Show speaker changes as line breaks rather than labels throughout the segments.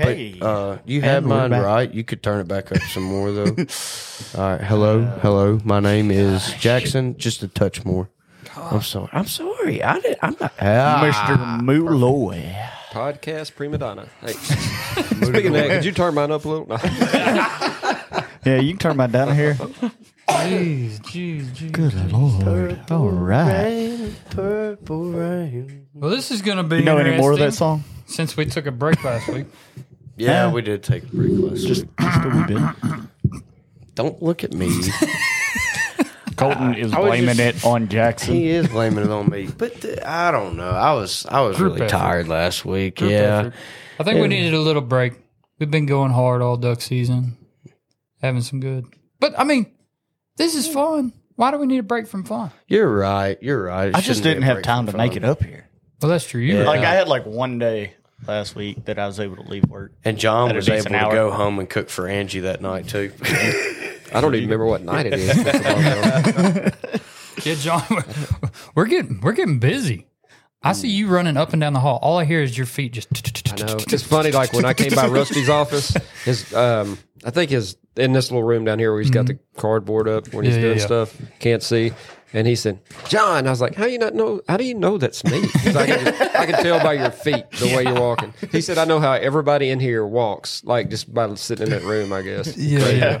Okay.
Uh, you had mine
back.
right. You could turn it back up some more though. All right. Hello, hello. My name is Jackson. Just a touch more. I'm sorry. I'm sorry. I did. I'm not. Ah,
Mr. Muloy.
Podcast prima donna. Hey, speaking of that, could you turn mine up a little? No.
Yeah, you can turn my down here.
Jeez, jeez, jeez.
Good lord. All right.
rain, purple rain.
Well, this is going to be
You know any more of that
interesting
song?
Since we took a break last week.
Yeah, we did take a break last
Just,
week.
just a wee bit.
Don't look at me.
Colton is
was
blaming
just-
it on Jackson.
he is blaming it on me, but uh, I don't know. I was I was
Group
really
effort.
tired last week.
Group
yeah,
effort. I think we needed a little break. We've been going hard all duck season, having some good. But I mean, this is fun. Why do we need a break from fun?
you're right. You're right. It
I just
shouldn't be a
didn't have
break
time
from
to make
fun.
it up here.
Well, that's true. You
Like I had like one day last week that I was able to leave work.
And John was able
decent
to
hour.
go home and cook for Angie that night too.
I don't even remember what night it is.
yeah, John. We're getting we're getting busy. I see you running up and down the hall. All I hear is your feet just.
I know. It's funny. Like when I came by Rusty's office, his um, I think his in this little room down here where he's got mm-hmm. the cardboard up when he's
Yeah, yeah,
doing
yeah.
stuff, can't see. And he said, "John," I was like, "How you not know? How do you know that's me? 'Cause I can, I can tell by your feet the way you're walking." He said, "I know how everybody in here walks, like just by sitting in that room, I guess."
Yeah, yeah.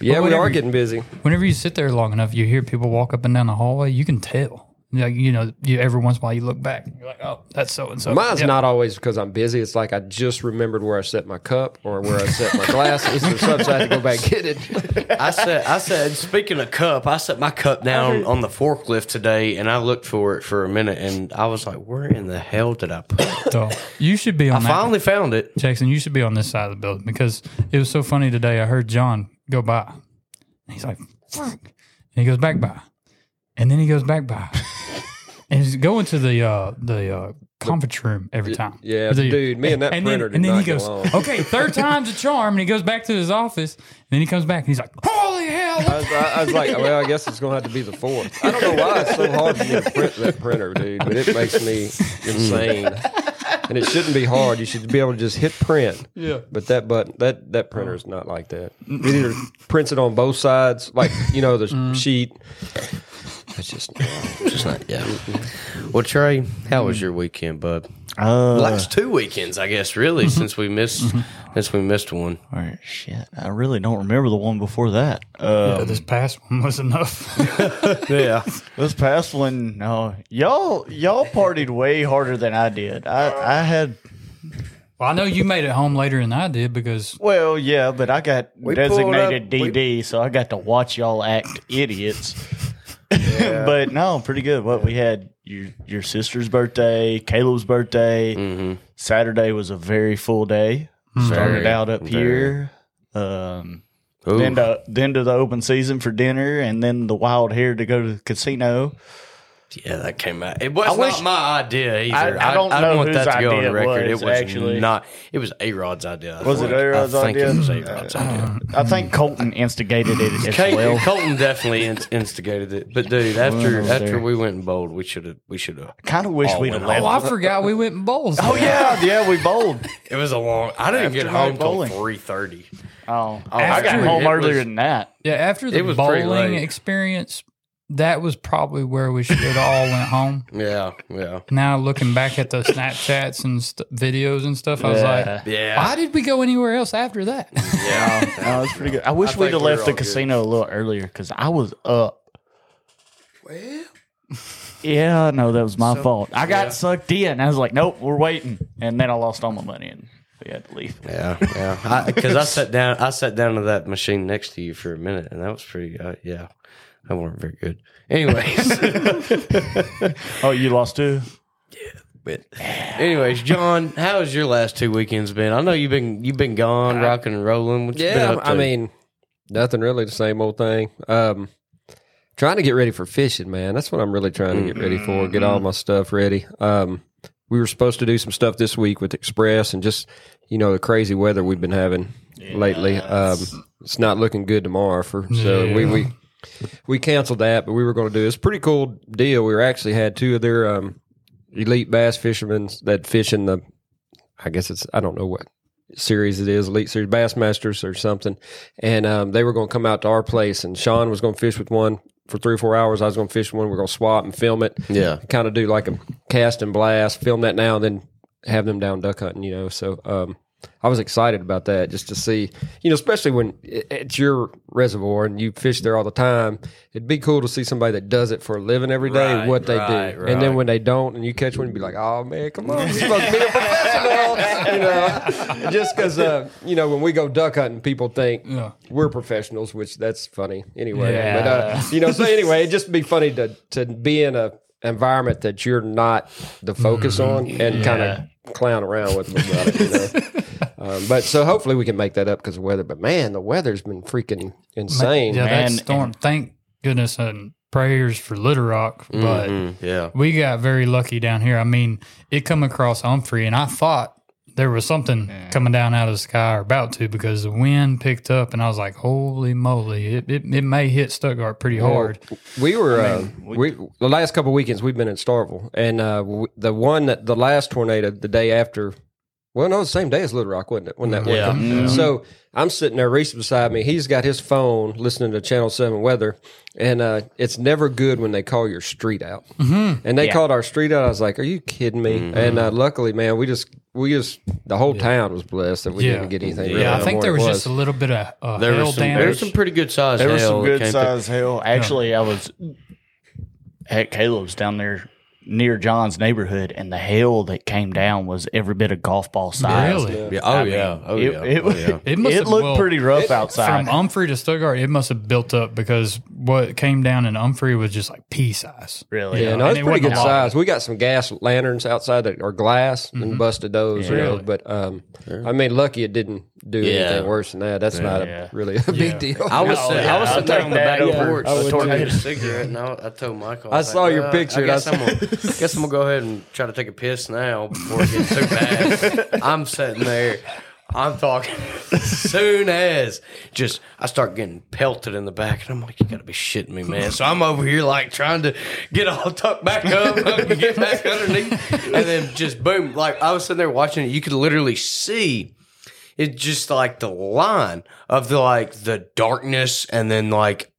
Yeah, we
whatever.
are getting busy.
Whenever you sit there long enough, you hear people walk up and down the hallway. You can tell. Like you know, you every once in a while you look back. You're like, oh, that's so and so.
Mine's not always because I'm busy. It's like I just remembered where I set my cup or where I set my glasses or something. So I had to go back get it.
I said, I said, speaking of cup, I set my cup down on the forklift today, and I looked for it for a minute, and I was like, "Where in the hell did I put it?"
So you should be on
I
that.
finally found it.
Jackson, you should be on this side of the building because it was so funny today. I heard John go by. And he's like, "Fuck," and he goes back by, and then he goes back by, and he's going to the uh, the uh, conference room every time.
yeah,
The-
dude, me and that
then,
printer did
and then he goes,
along.
okay, third time's a charm, and he goes back to his office, and then he comes back and he's like, holy hell!
I was, I, I was like, well, I guess it's going to have to be the fourth. I don't know why it's so hard for me to print that printer, dude, but it makes me insane. And it shouldn't be hard. You should be able to just hit print.
Yeah.
But that button, that that printer is not like that. It either prints it on both sides, like you know the
Mm-hmm.
sheet. It's just
Just not, yeah. Well, Trey, how was your weekend, bud?
Uh,
Last two weekends, I guess, really, since we missed since we missed one.
all right, shit. I really don't remember the one before that.
Yeah,
Um,
this past one was enough.
Yeah,
This past one, no, y'all y'all partied way harder than I did. I I had
well, I know you made it home later than I did because
well, yeah, but I got
pulled
designated
up- we-
DD, so I got to watch y'all act idiots. but no, pretty good. What we had your your sister's birthday, Caleb's birthday.
Mm-hmm.
Saturday was a very full day. Started out up
very.
here. Um,
Ooh.
then to then to the open season for dinner, and then the wild hair to go to the casino.
Yeah, that came out. It was
I
not
wish-
my idea either.
I- I don't know
want
whose
that to go on
idea
the
it
record.
was,
it was
actually.
not. It was A Rod's idea. I
Was it
think.
A-Rod's
I think
idea?
it was A Rod's uh, idea.
I think Colton instigated it as
Col-
well.
Colton definitely instigated it, but dude, after
Well,
after we went and bowled, we should have we should have.
Kind of wish we'd
went
have left.
oh, I forgot we went in bowls.
Oh yeah, yeah, we bowled.
It was a long. I didn't get home
night
till
bowling.
three thirty.
Oh, oh I
After-
got home earlier
was-
than that.
Yeah, after the
It was
bowling experience, that was probably where we should have all went home.
Yeah, yeah,
Now looking back at the Snapchats and st- videos and stuff, I was like,
yeah.
why did we go anywhere else after that?
yeah.
that was pretty good. I wish
I
we'd
think
have
we were
left the
good.
casino a little earlier because I was up. Yeah, I know that was my fault. I got sucked in. I was like, nope, we're waiting, and then I lost all my money and we had to leave.
Yeah, yeah. Because I, sat down, I sat down to that machine next to you for a minute, and that was pretty. Uh, yeah, that weren't very good. Anyways,
Oh, you lost too?
but anyways, John, how has your last two weekends been? I know you've been you've been gone, rocking and rolling. What you been
yeah.
up to?
I mean, nothing really. The same old thing. Um, trying to get ready for fishing, man. That's what I'm really trying to get ready for. Get all my stuff ready. Um, we were supposed to do some stuff this week with Xpress and just you know the crazy weather we've been having lately. Um, it's not looking good tomorrow for so we we we canceled that, but we were going to do. It's a pretty cool deal. We were actually had two of their um, elite bass fishermen that fish in the. I guess it's I don't know what series it is, Elite Series Bassmasters or something. And um, they were going to come out to our place, and Sean was going to fish with one for three or four hours. I was going to fish with one. We are going to swap and film it.
Yeah.
Kind of do like a cast and blast, film that now, and then have them down duck hunting, you know. So um, I was excited about that just to see, you know, especially when it- it's your reservoir and you fish there all the time. It'd be cool to see somebody that does it for a living every day,
Right,
what they
right,
do. And then when they don't and you catch one, you'd be like, oh man, come on, you're supposed to be a professional. you know, just because, uh, you know, when we go duck hunting, people think
Yeah.
we're professionals, which that's funny anyway.
Yeah.
But, uh, you know, so anyway, it'd just be funny to, to be in a environment that you're not the focus on and kind of clown around with them about it, you know. um, but so hopefully we can make that up because of weather. But man, the weather's been freaking insane.
yeah,
man,
that storm. Thank goodness and prayers for Little Rock, but
Mm, yeah.
we got very lucky down here. I mean, it come across Humphrey, and I thought there was something coming down out of the sky or about to because the wind picked up, and I was like, "Holy moly! It it, it may hit Stuttgart pretty hard."
We were uh, we, the last couple of weekends we've been in Starkville, and uh, w- the one that the last tornado the day after. Well, no, the same day as Little Rock, wasn't it? When that
Yeah.
one. So I'm sitting there, Reese beside me. He's got his phone listening to Channel Seven weather, and uh, it's never good when they call your street out. Mm-hmm. And they
Yeah.
called our street out. I was like, "Are you kidding me?"
Mm-hmm.
And uh, luckily, man, we just we just the whole town was blessed that we
Yeah.
didn't get anything. really
Yeah, I think there
it
was, just a little bit of uh,
There
hail
was some, there was some pretty good size.
There was some good
came through.
size hail. Actually, I was at Caleb's down there near John's neighborhood, and the hail that came down was every bit of golf ball size.
Really?
Yeah. Oh
I mean,
yeah. Oh
it,
yeah.
It,
oh, yeah.
It must
it
have-
looked
well,
pretty rough outside.
From Humphrey to Stuttgart, it must have built up because what came down in Humphrey was just like pea size.
really,
Yeah,
uh,
no, it's
it
pretty
wasn't
good size. We got some gas lanterns outside that are glass
Mm-hmm.
and busted those. You know,
Really?
but um, I mean, lucky it didn't do
Yeah.
anything worse than that. That's not
Yeah.
a, really a big deal.
I was sitting,
yeah,
I was sitting there
take
on the back
that over
porch
a
smoking
tornado.
a cigarette, and I, I told Michael,
I
was
saw
like,
your
"Well,
picture,
I
and I
guess, I'm gonna, guess I'm gonna go ahead and try to take a piss now before it gets too bad. I'm sitting there. I'm talking. Soon as just I start getting pelted in the back, and I'm like, "You gotta be shitting me, man!" So I'm over here like trying to get all tucked back up, and get back underneath, and then just boom! Like I was sitting there watching it, you could literally see it's just like the line of the like the darkness and then like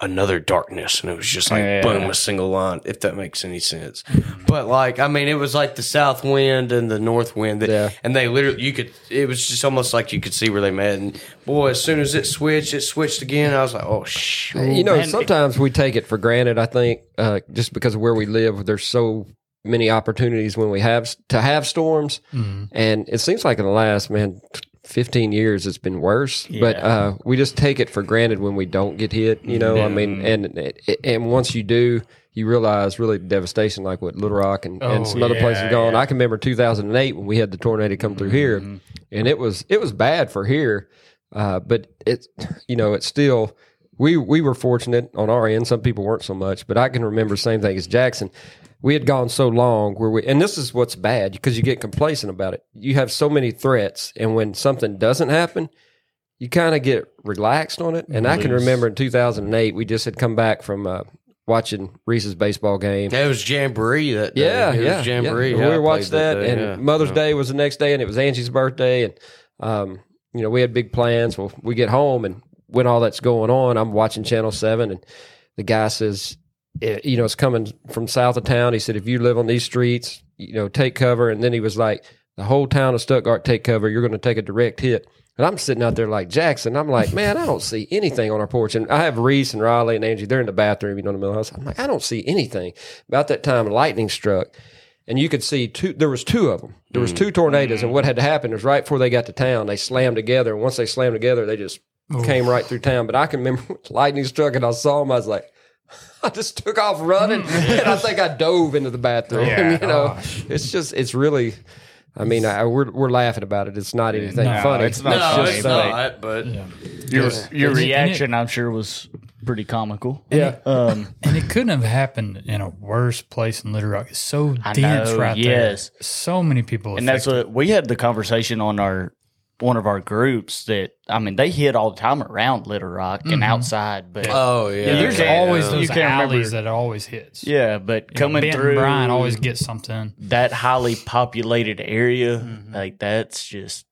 another darkness and it was just like
Yeah.
boom a single line if that makes any sense but like i mean it was like the south wind and the north wind that,
Yeah.
and they literally you could it was just almost like you could see where they met and boy as soon as it switched it switched again i was like oh shit
you know,
man.
sometimes we take it for granted. I think uh, just because of where we live, there's so many opportunities when we have to have storms,
Mm-hmm.
and it seems like in the last man. 15 years it's been worse but uh, we just take it for granted when we don't get hit you know i mean and and once you do you realize really devastation like what little rock and,
Oh,
and some other places
yeah,
gone
yeah.
i can remember 2008 when we had the tornado come through here and it was it was bad for here uh, but it's you know it's still we we were fortunate on our end. Some people weren't so much, but I can remember the same thing as Jackson. We had gone so long where we, and this is what's bad because you get complacent about it. You have so many threats, and when something doesn't happen, you kind of get relaxed on it. And I can remember in 2008, we just had come back from uh, watching Reese's baseball game.
it was jamboree that day.
Yeah,
it was
yeah,
jamboree
Yeah. We watched
played
that, and
yeah.
Mother's
Yeah.
Day was the next day, and it was Angie's birthday, and um, you know we had big plans. Well, we get home, and when all that's going on, I'm watching Channel Seven, and the guy says, eh, you know, it's coming from south of town. He said, if you live on these streets, you know, take cover. And then he was like, the whole town of Stuttgart take cover. You're going to take a direct hit. And I'm sitting out there like Jackson. I'm like, man, I don't see anything on our porch. And I have Reese and Riley and Angie. They're in the bathroom, you know, in the middle of the house. I'm like, I don't see anything. About that time, lightning struck, and you could see two. There was two of them. There was two tornadoes, and what had happened was right before they got to town, they slammed together. And once they slammed together, they just came right through town. But I can remember when lightning struck, and I saw them. I was like. I just took off running, and I think I dove into the bathroom.
Yeah.
you know, it's just, it's really. I mean, I, we're we're laughing about it. It's not anything
No,
funny.
it's not
no
funny,
it's
but-
not but
your your
And it-
reaction, I'm sure, was pretty comical.
Yeah.
Um,
And it couldn't have happened in a worse place in Little Rock. It's so
I
dense
know,
right
yes.
there. So many people.
and that's what we had the conversation on our one of our groups that I mean they hit all the time around Little Rock and outside, but
oh yeah
Yeah,
There's
can't-
always
uh,
those
you can't remember-
alleys that always hits.
yeah, but
You know,
coming
Benton
through
Bryant always gets something.
that highly populated area,
Mm-hmm.
like that's just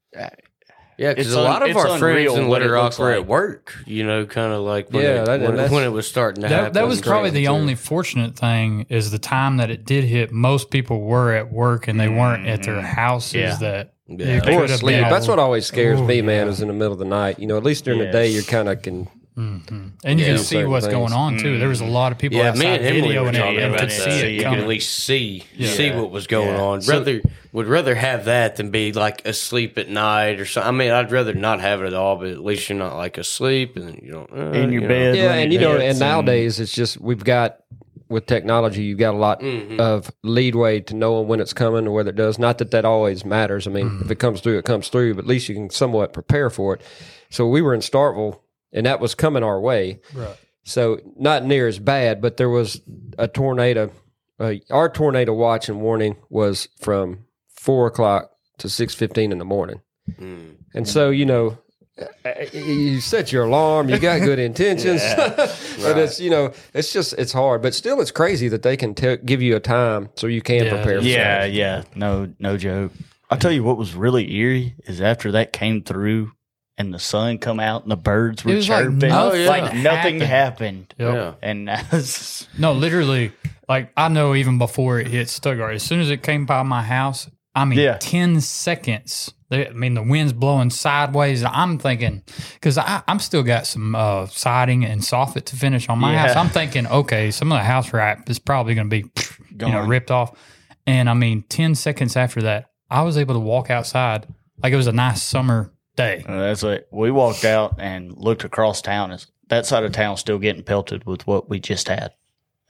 Yeah, because
It's
a
un-
lot of our friends
unreal
in
what it
Little Rock were
like.
at work, you know, kind of like when,
Yeah,
it,
that-
when, when it was starting to
That,
happen.
that was probably the
Too.
only fortunate thing is the time that it did hit. Most people were at work and they weren't at their mm-hmm. houses.
Yeah.
That
Yeah.
it
Or
could
asleep. That's what always scares
Oh,
me, man.
yeah.
Is in the middle of the night. You know, at least during the day, you're kind of can.
And you
Yeah.
can see what's
things.
going on too. There was a lot of people
Yeah,
outside
me and Emily
video
were
and,
talking
and
about
could
that.
see
so
it
you could at least see
Yeah.
see what was going
Yeah.
on.
So-
Rather would rather have that than be like asleep at night or something. I mean, I'd rather not have it at all, but at least you're not like asleep and you don't uh,
In your
you know.
bed.
Yeah, and you know,
hits
and nowadays it's just we've got with technology, you've got a lot
Mm-hmm.
of leadway to knowing when it's coming or whether it does. Not that that always matters. I mean, if it comes through, it comes through. But at least you can somewhat prepare for it. So we were in Starkville, and that was coming our way.
Right.
So not near as bad, but there was a tornado. Uh, our tornado watch and warning was from four o'clock to six fifteen in the morning,
Mm.
and so you know. uh, You set your alarm. You got good intentions, but it's you know it's just it's hard. But still, it's crazy that they can te- give you a time so you can
Yeah,
prepare.
Yeah,
something.
yeah. No, no joke. I'll tell you what was really eerie is after that came through and the sun come out and the birds were
It was like
chirping.
nothing
like nothing
happened.
happened.
Yep.
Yeah.
And was
No, literally, like I know even before it hit Stuttgart, as soon as it came by my house, I mean,
Yeah.
10 seconds. I mean, the wind's blowing sideways. I'm thinking, because I'm still got some uh, siding and soffit to finish on my
Yeah.
house. I'm thinking, okay, some of the house wrap is probably going to be, you know, ripped off. And I mean, 10 seconds after that, I was able to walk outside like it was a nice summer day.
Uh, That's it. We walked out and looked across town. It's- That side of town still getting pelted with what we just had,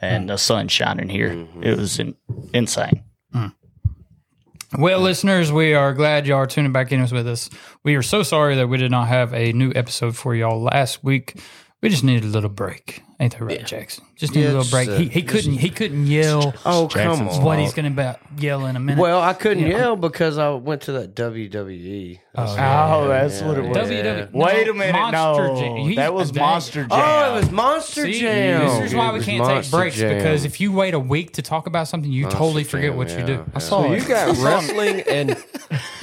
and the sun shining here. It was in, insane.
Well, listeners, we are glad y'all are tuning back in with us. We are so sorry that we did not have a new episode for y'all last week. We just needed a little break, ain't that right, Jackson? Just needed
Yeah,
a little break.
uh,
he he couldn't he couldn't yell
Oh come on!
what he's going to yell in a minute.
Well, I couldn't yell because I went to that WWE.
Oh,
Oh, that's what it was.
WWE.
Wait
no,
a minute,
Monster
no,
Jam. He-
that was
dang.
Monster Jam.
Oh, it was Monster
See,
Jam.
This is why
It
we
was
can't take
Monster
breaks
Jam.
because if you wait a week to talk about something, you totally forget
Jam,
what you
yeah,
do.
yeah.
I saw
So
it.
you got wrestling and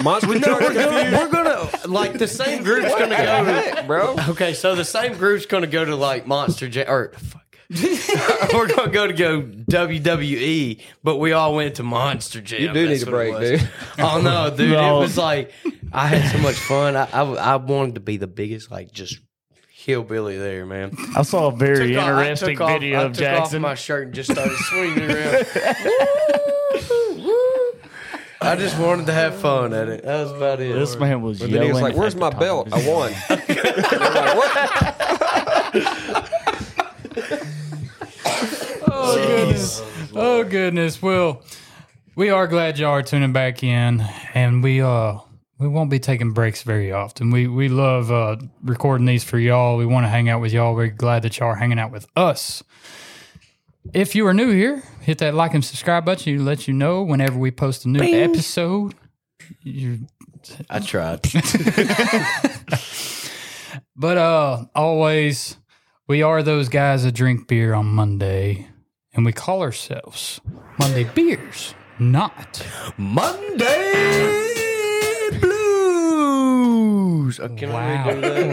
monster
No,
truck
we're gonna, we're gonna like the same group's gonna go to
bro.
Okay, so the same group's going to go to like Monster Jam or fuck. We're going to go to go WWE, but we all went to Monster Jam.
You do
That's
need a break, dude.
Oh no, dude!
No.
It was like I had so much fun. I, I I wanted to be the biggest, like just hillbilly there, man.
I saw a very
Took off- I
interesting
took off-
video
I
of
took off
Jackson.
my shirt and just started swinging around. I just wanted to have fun at it. That was about it.
this man was
But then he was like, "Where's my belt? I won." They're like, "What?"
Oh goodness. Oh goodness. Well, we are glad y'all are tuning back in and we uh we won't be taking breaks very often. We we love uh recording these for y'all. We want to hang out with y'all. We're glad that y'all are hanging out with us. If you are new here, hit that like and subscribe button to let you know whenever we post a new episode. You
I tried.
But uh always we are those guys that drink beer on Monday and we call ourselves Monday Beers, not
Monday Blues. Uh, can
Wow.
I redo that?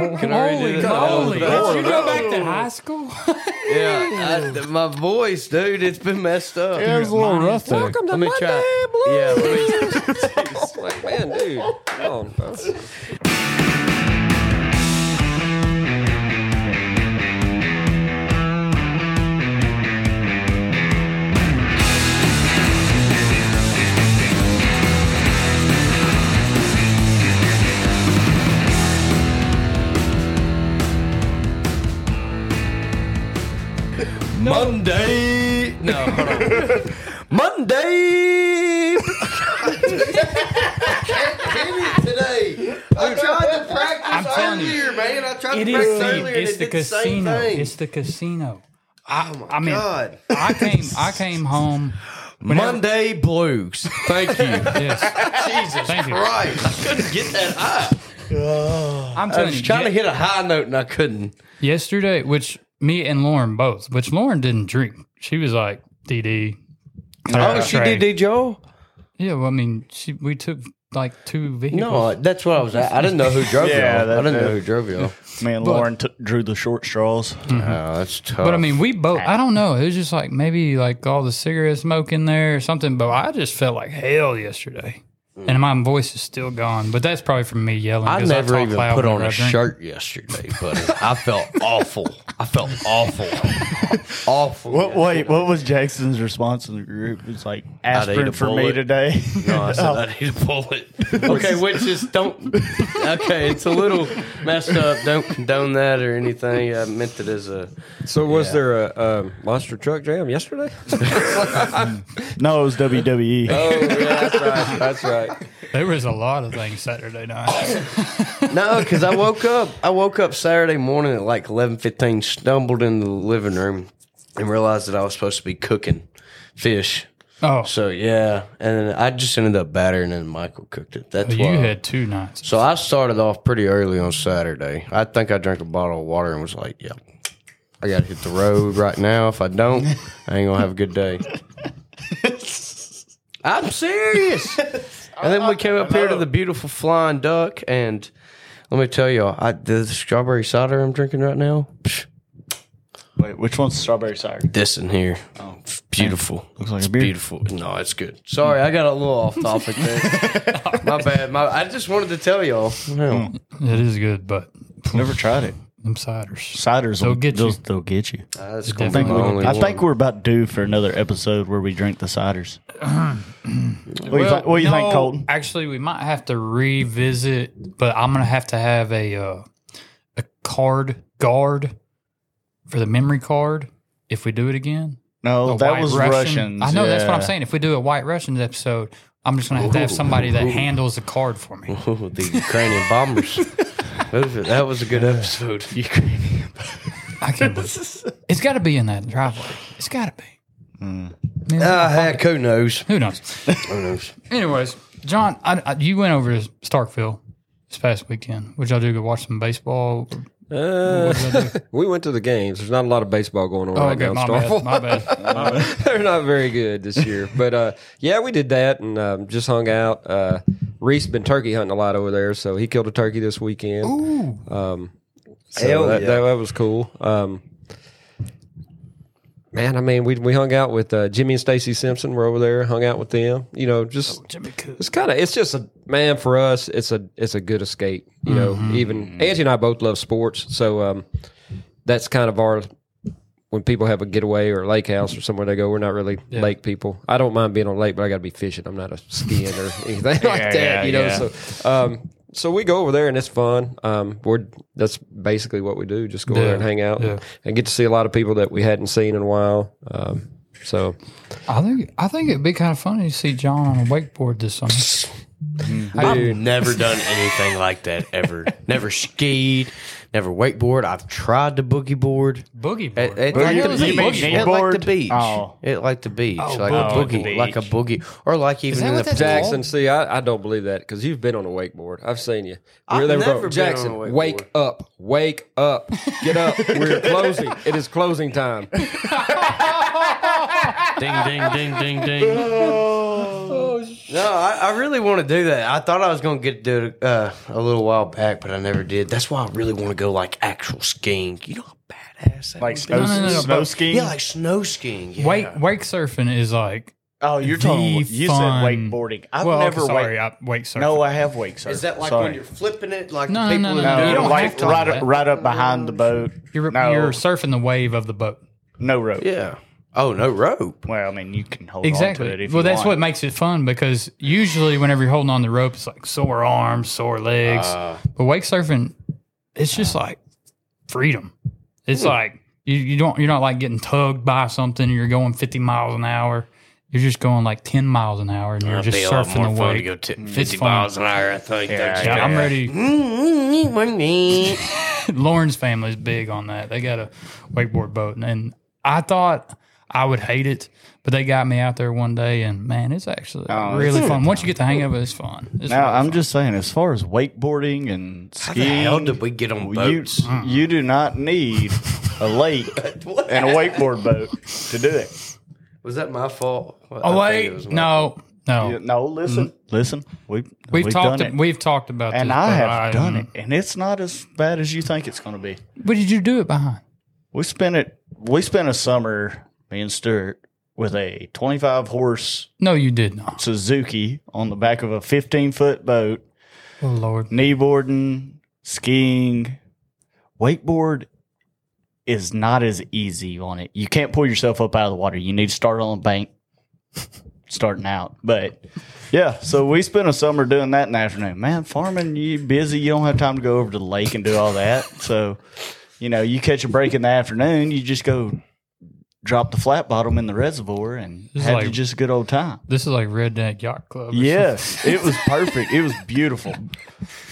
Wow.
Can I redo
Holy
that?
moly. Did you go back to high school?
Yeah, I, my voice, dude, it's been messed up.
It was a little rough there.
Welcome to
Let me
Monday
try.
Blues.
Yeah, let me.
like, man, dude, come on, bro.
Monday. No, hold on. Monday. today. I tried to practice
I'm telling you.
earlier, man. I tried
It
to
is
practice
the,
earlier.
it's
and
the
it did the same
casino.
thing.
It's the casino. I,
oh my
I mean,
God.
I came I came home whenever-
Monday blues. Thank you.
Yes.
Jesus
Thank you.
Christ. I couldn't get that high.
I'm
I
telling
was
you.
trying to
ye-
hit a high note and I couldn't.
yesterday, which me and Lauren both, which Lauren didn't drink. She was like, DD.
Oh, she
Trey.
did, did Joel?
Yeah, well, I mean, she we took like two vehicles.
No, that's what I was. At. I didn't know who drove
Yeah,
y'all.
that-
I didn't know who drove y'all.
Me and Lauren t- drew the short straws.
Oh, mm-hmm. that's tough.
But I mean, we both. I don't know. It was just like maybe like all the cigarette smoke in there or something. But I just felt like hell yesterday, and my voice is still gone. But that's probably from me yelling.
I
'cause
never
talk
even
loud
put on
whenever
a
I drink.
shirt yesterday, buddy. I felt awful. I felt awful. awful.
What, wait, what was Jackson's response in the group? It's like
eat
aspirin
a
for me
bullet.
today.
No, I said I need a bullet. Okay, which is don't. Okay, it's a little messed up. Don't condone that or anything. I meant it as a.
So was there a um, monster truck jam yesterday?
no, it was. WWE.
oh yeah, that's right. That's right.
There was a lot of things Saturday night.
No, because I woke up. I woke up Saturday morning at like eleven fifteen. Stumbled in the living room and realized that I was supposed to be cooking fish.
Oh,
So yeah, and I just ended up battering, and Michael cooked it. That's
you
why.
had two nights.
So I started off pretty early on Saturday. I think I drank a bottle of water and was like, "Yeah, I got to hit the road right now. If I don't, I ain't gonna have a good day." I'm serious. And then we came up here to the beautiful Flying Duck, and let me tell y'all, I, the strawberry cider I'm drinking right now, psh,
Wait, which one's strawberry cider?
this in here, oh. it's beautiful.
Looks like
It's
a beer.
beautiful. No, it's good. Sorry, I got a little off topic there. My bad. My, I just wanted to tell y'all. Well,
It is good, but
Never tried it.
Them ciders.
Ciders
They'll
will
get you.
They'll, they'll get you.
That's
I
gonna be
think,
my
we, I
one.
think we're about due for another episode where we drink the ciders. what do you, think, what do you think, Colton?
Actually, we might have to revisit, but I'm gonna have to have a uh, a card guard for the memory card if we do it again.
No,
A
that
White
was Russians.
I know that's what I'm
yeah.
saying. If we do a White Russians episode, I'm just gonna have to have somebody that handles the card for me.
Ooh, the Ukrainian bombers. Those are- that was a good episode.
I can't. it's got to be in that driveway. It's got to be. I mean,
Ah, heck, who knows?
who knows?
Who knows?
Anyways, John, I, I, you went over to Starkville this past weekend. Would y'all do go watch some baseball?
Uh,
What did y'all do?
we went to the games. There's not a lot of baseball going on
Oh,
right
okay,
now. in
my
Starkville.
My bad. My bad.
They're not very good this year, but uh, yeah, we did that and um, just hung out. Uh, Reese been turkey hunting a lot over there, so he killed a turkey this weekend.
Ooh.
Um, so
Hell
that,
yeah.
that, that was cool. Um, man, I mean, we we hung out with uh, Jimmy and Stacy Simpson. We're over there, hung out with them. You know, just
Jimmy Cook.
it's kind of it's just a man for us. It's a it's a good escape. You know, even Angie and I both love sports, so um, that's kind of our when people have a getaway or a lake house or somewhere they go. We're not really lake people. I don't mind being on a lake, but I got to be fishing. I'm not a skiing or anything like that.
yeah,
you know,
yeah.
so um, so we go over there and it's fun. Um, we're that's basically what we do. Just go over there and hang out
yeah.
and, and get to see a lot of people that we hadn't seen in a while. Um, so
I think I think it'd be kind of funny to see John on a wakeboard this summer.
I've never done anything like that ever. never skied, never wakeboard. I've tried to boogie board.
Boogie board.
it
Boogie-
like the
you
beach.
mean
It like the
skateboard?
beach.
Oh.
It like the beach.
Oh,
like
boogie.
a boogie.
the
Like a
beach.
boogie. Or like even
that
in
what
the
that's
Jackson, see, I, I don't believe that because you've been on a wakeboard. I've seen you.
I've
We're there,
never been
Jackson,
on a wakeboard.
wake up, wake up, get up. We're closing. It is closing time.
ding ding ding ding ding. Oh. No, I, I really want to do that. I thought I was going to get to do it uh, a little while back, but I never did. That's why I really want to go like actual skiing. You know how badass that
Like
would be?
snow,
No, no, no, no,
snow
but-
skiing?
Yeah, like snow skiing. Yeah.
Wake wake surfing is like
oh, you're
the
talking. You
fun-
said wakeboarding. I've
well,
never
okay, sorry,
wake.
I, wake surfing.
No, I have wake surfing.
Is that like
Sorry.
when you're flipping it, like
No,
the
no,
people
no,
who
no,
do
you
it
don't
like
have to
right,
do
up,
that.
right up behind the boat.
you're
no,
you're surfing the wave of the boat.
no rope.
Yeah. Oh, no rope.
Well, I mean, you can hold
Exactly.
on to it if you want.
Well, that's
want.
what makes it fun because usually whenever you're holding on the rope, it's like sore arms, sore legs.
Uh.
but wake surfing, it's just like freedom. It's
Hmm.
like you, you don't you're not like getting tugged by something. You're going 50 miles an hour. You're just going like 10 miles an hour, and you're just surfing the wave.
t-
50 fun. miles
an hour, I think.
Yeah,
Yeah, I'm ready.
ready.
Lauren's family is big on that. They got a wakeboard boat, and, and I thought I would hate it, but they got me out there one day, and man, it's actually
Oh,
really
it's
fun. Once you get the hang of it, it's fun. It's
Now,
really
I'm
fun.
just saying, as far as wakeboarding and
How the
skiing,
hell did we get on
you,
boats?
you do not need a lake and a wakeboard boat to do it.
Was that my fault?
Oh wait, no, No,
Yeah, no, listen, listen. We
we've, talked.
done it,
We've talked about
and
this,
I
but
have done
mm,
it, and it's not as bad as you think it's going to be.
What did you do it behind?
We spent it. We spent a summer, me and Stuart, with a 25 horse
No, you did not.
Suzuki on the back of a 15 foot boat,
Oh Lord.
kneeboarding, skiing, wakeboard is not as easy on it. You can't pull yourself up out of the water. You need to start on a bank starting out. But yeah, so we spent a summer doing that in the afternoon. Man, farming, you busy. You don't have time to go over to the lake and do all that. So, you know, you catch a break in the afternoon, you just go drop the flat bottom in the reservoir and
This is
have
like-
just a good old time.
This is like Redneck Yacht Club.
Yes, it was perfect. It was beautiful.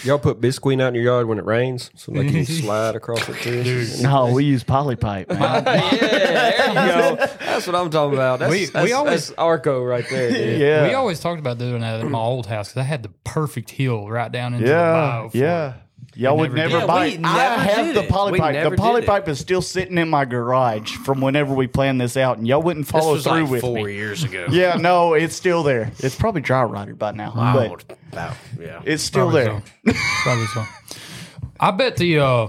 Y'all put Visqueen out in your yard when it rains, so like you can slide across it too.
No, we use poly pipe, man.
yeah, there you go. That's what I'm talking about. That's,
We-
that's,
we always-
that's Arco right there. Dude.
yeah.
We always talked about doing that at my old house because I had the perfect hill right down into the
Yeah,
bayou. for
yeah.
It.
Y'all would
never
never buy
Yeah,
it.
we
I have the
it.
poly pipe. The
did
poly pipe is still sitting in my garage from whenever we planned this out, and y'all wouldn't
This
follow
was
through
like
with
four
me.
years ago.
Yeah, no, it's still there. It's probably dry rotted by now,
Oh,
but
about, yeah.
it's still
Probably
there.
so. Probably so. I bet the uh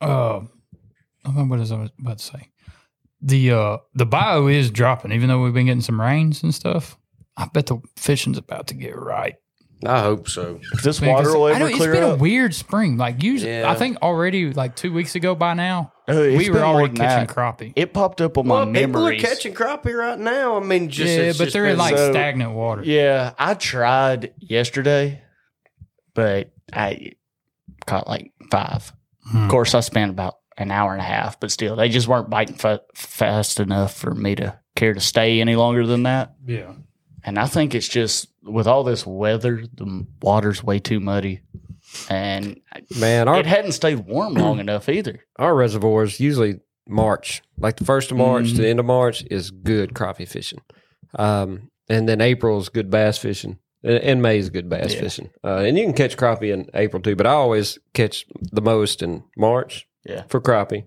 uh what is I was about to say? The uh the bayou is dropping, even though we've been getting some rains and stuff. I bet the fishing's about to get right.
I hope so.
If this
Man, 'cause
water will
I
ever
know it's
clear
been a
up,
weird spring. Like usually,
Yeah.
I think already like two weeks ago by now,
Uh, it's
we were
been more
already
than
catching
that.
crappie.
it popped up on
Well,
my
people are
memories.
catching crappie right now. I mean, just
yeah,
it's
but
just
they're in
been-
like
so-
stagnant water.
Yeah, I tried yesterday, but I caught like five.
Hmm.
Of course, I spent about an hour and a half, but still, they just weren't biting fa- fast enough for me to care to stay any longer than that.
Yeah.
And I think it's just with all this weather, the water's way too muddy, and
Man, our
it hadn't stayed warm long enough either.
our reservoirs usually March, like the first of March
Mm-hmm.
to the end of March, is good crappie fishing, um, and then April is good bass fishing, and- and May is good bass
Yeah.
fishing, uh, and you can catch crappie in April too. But I always catch the most in March
Yeah.
for crappie,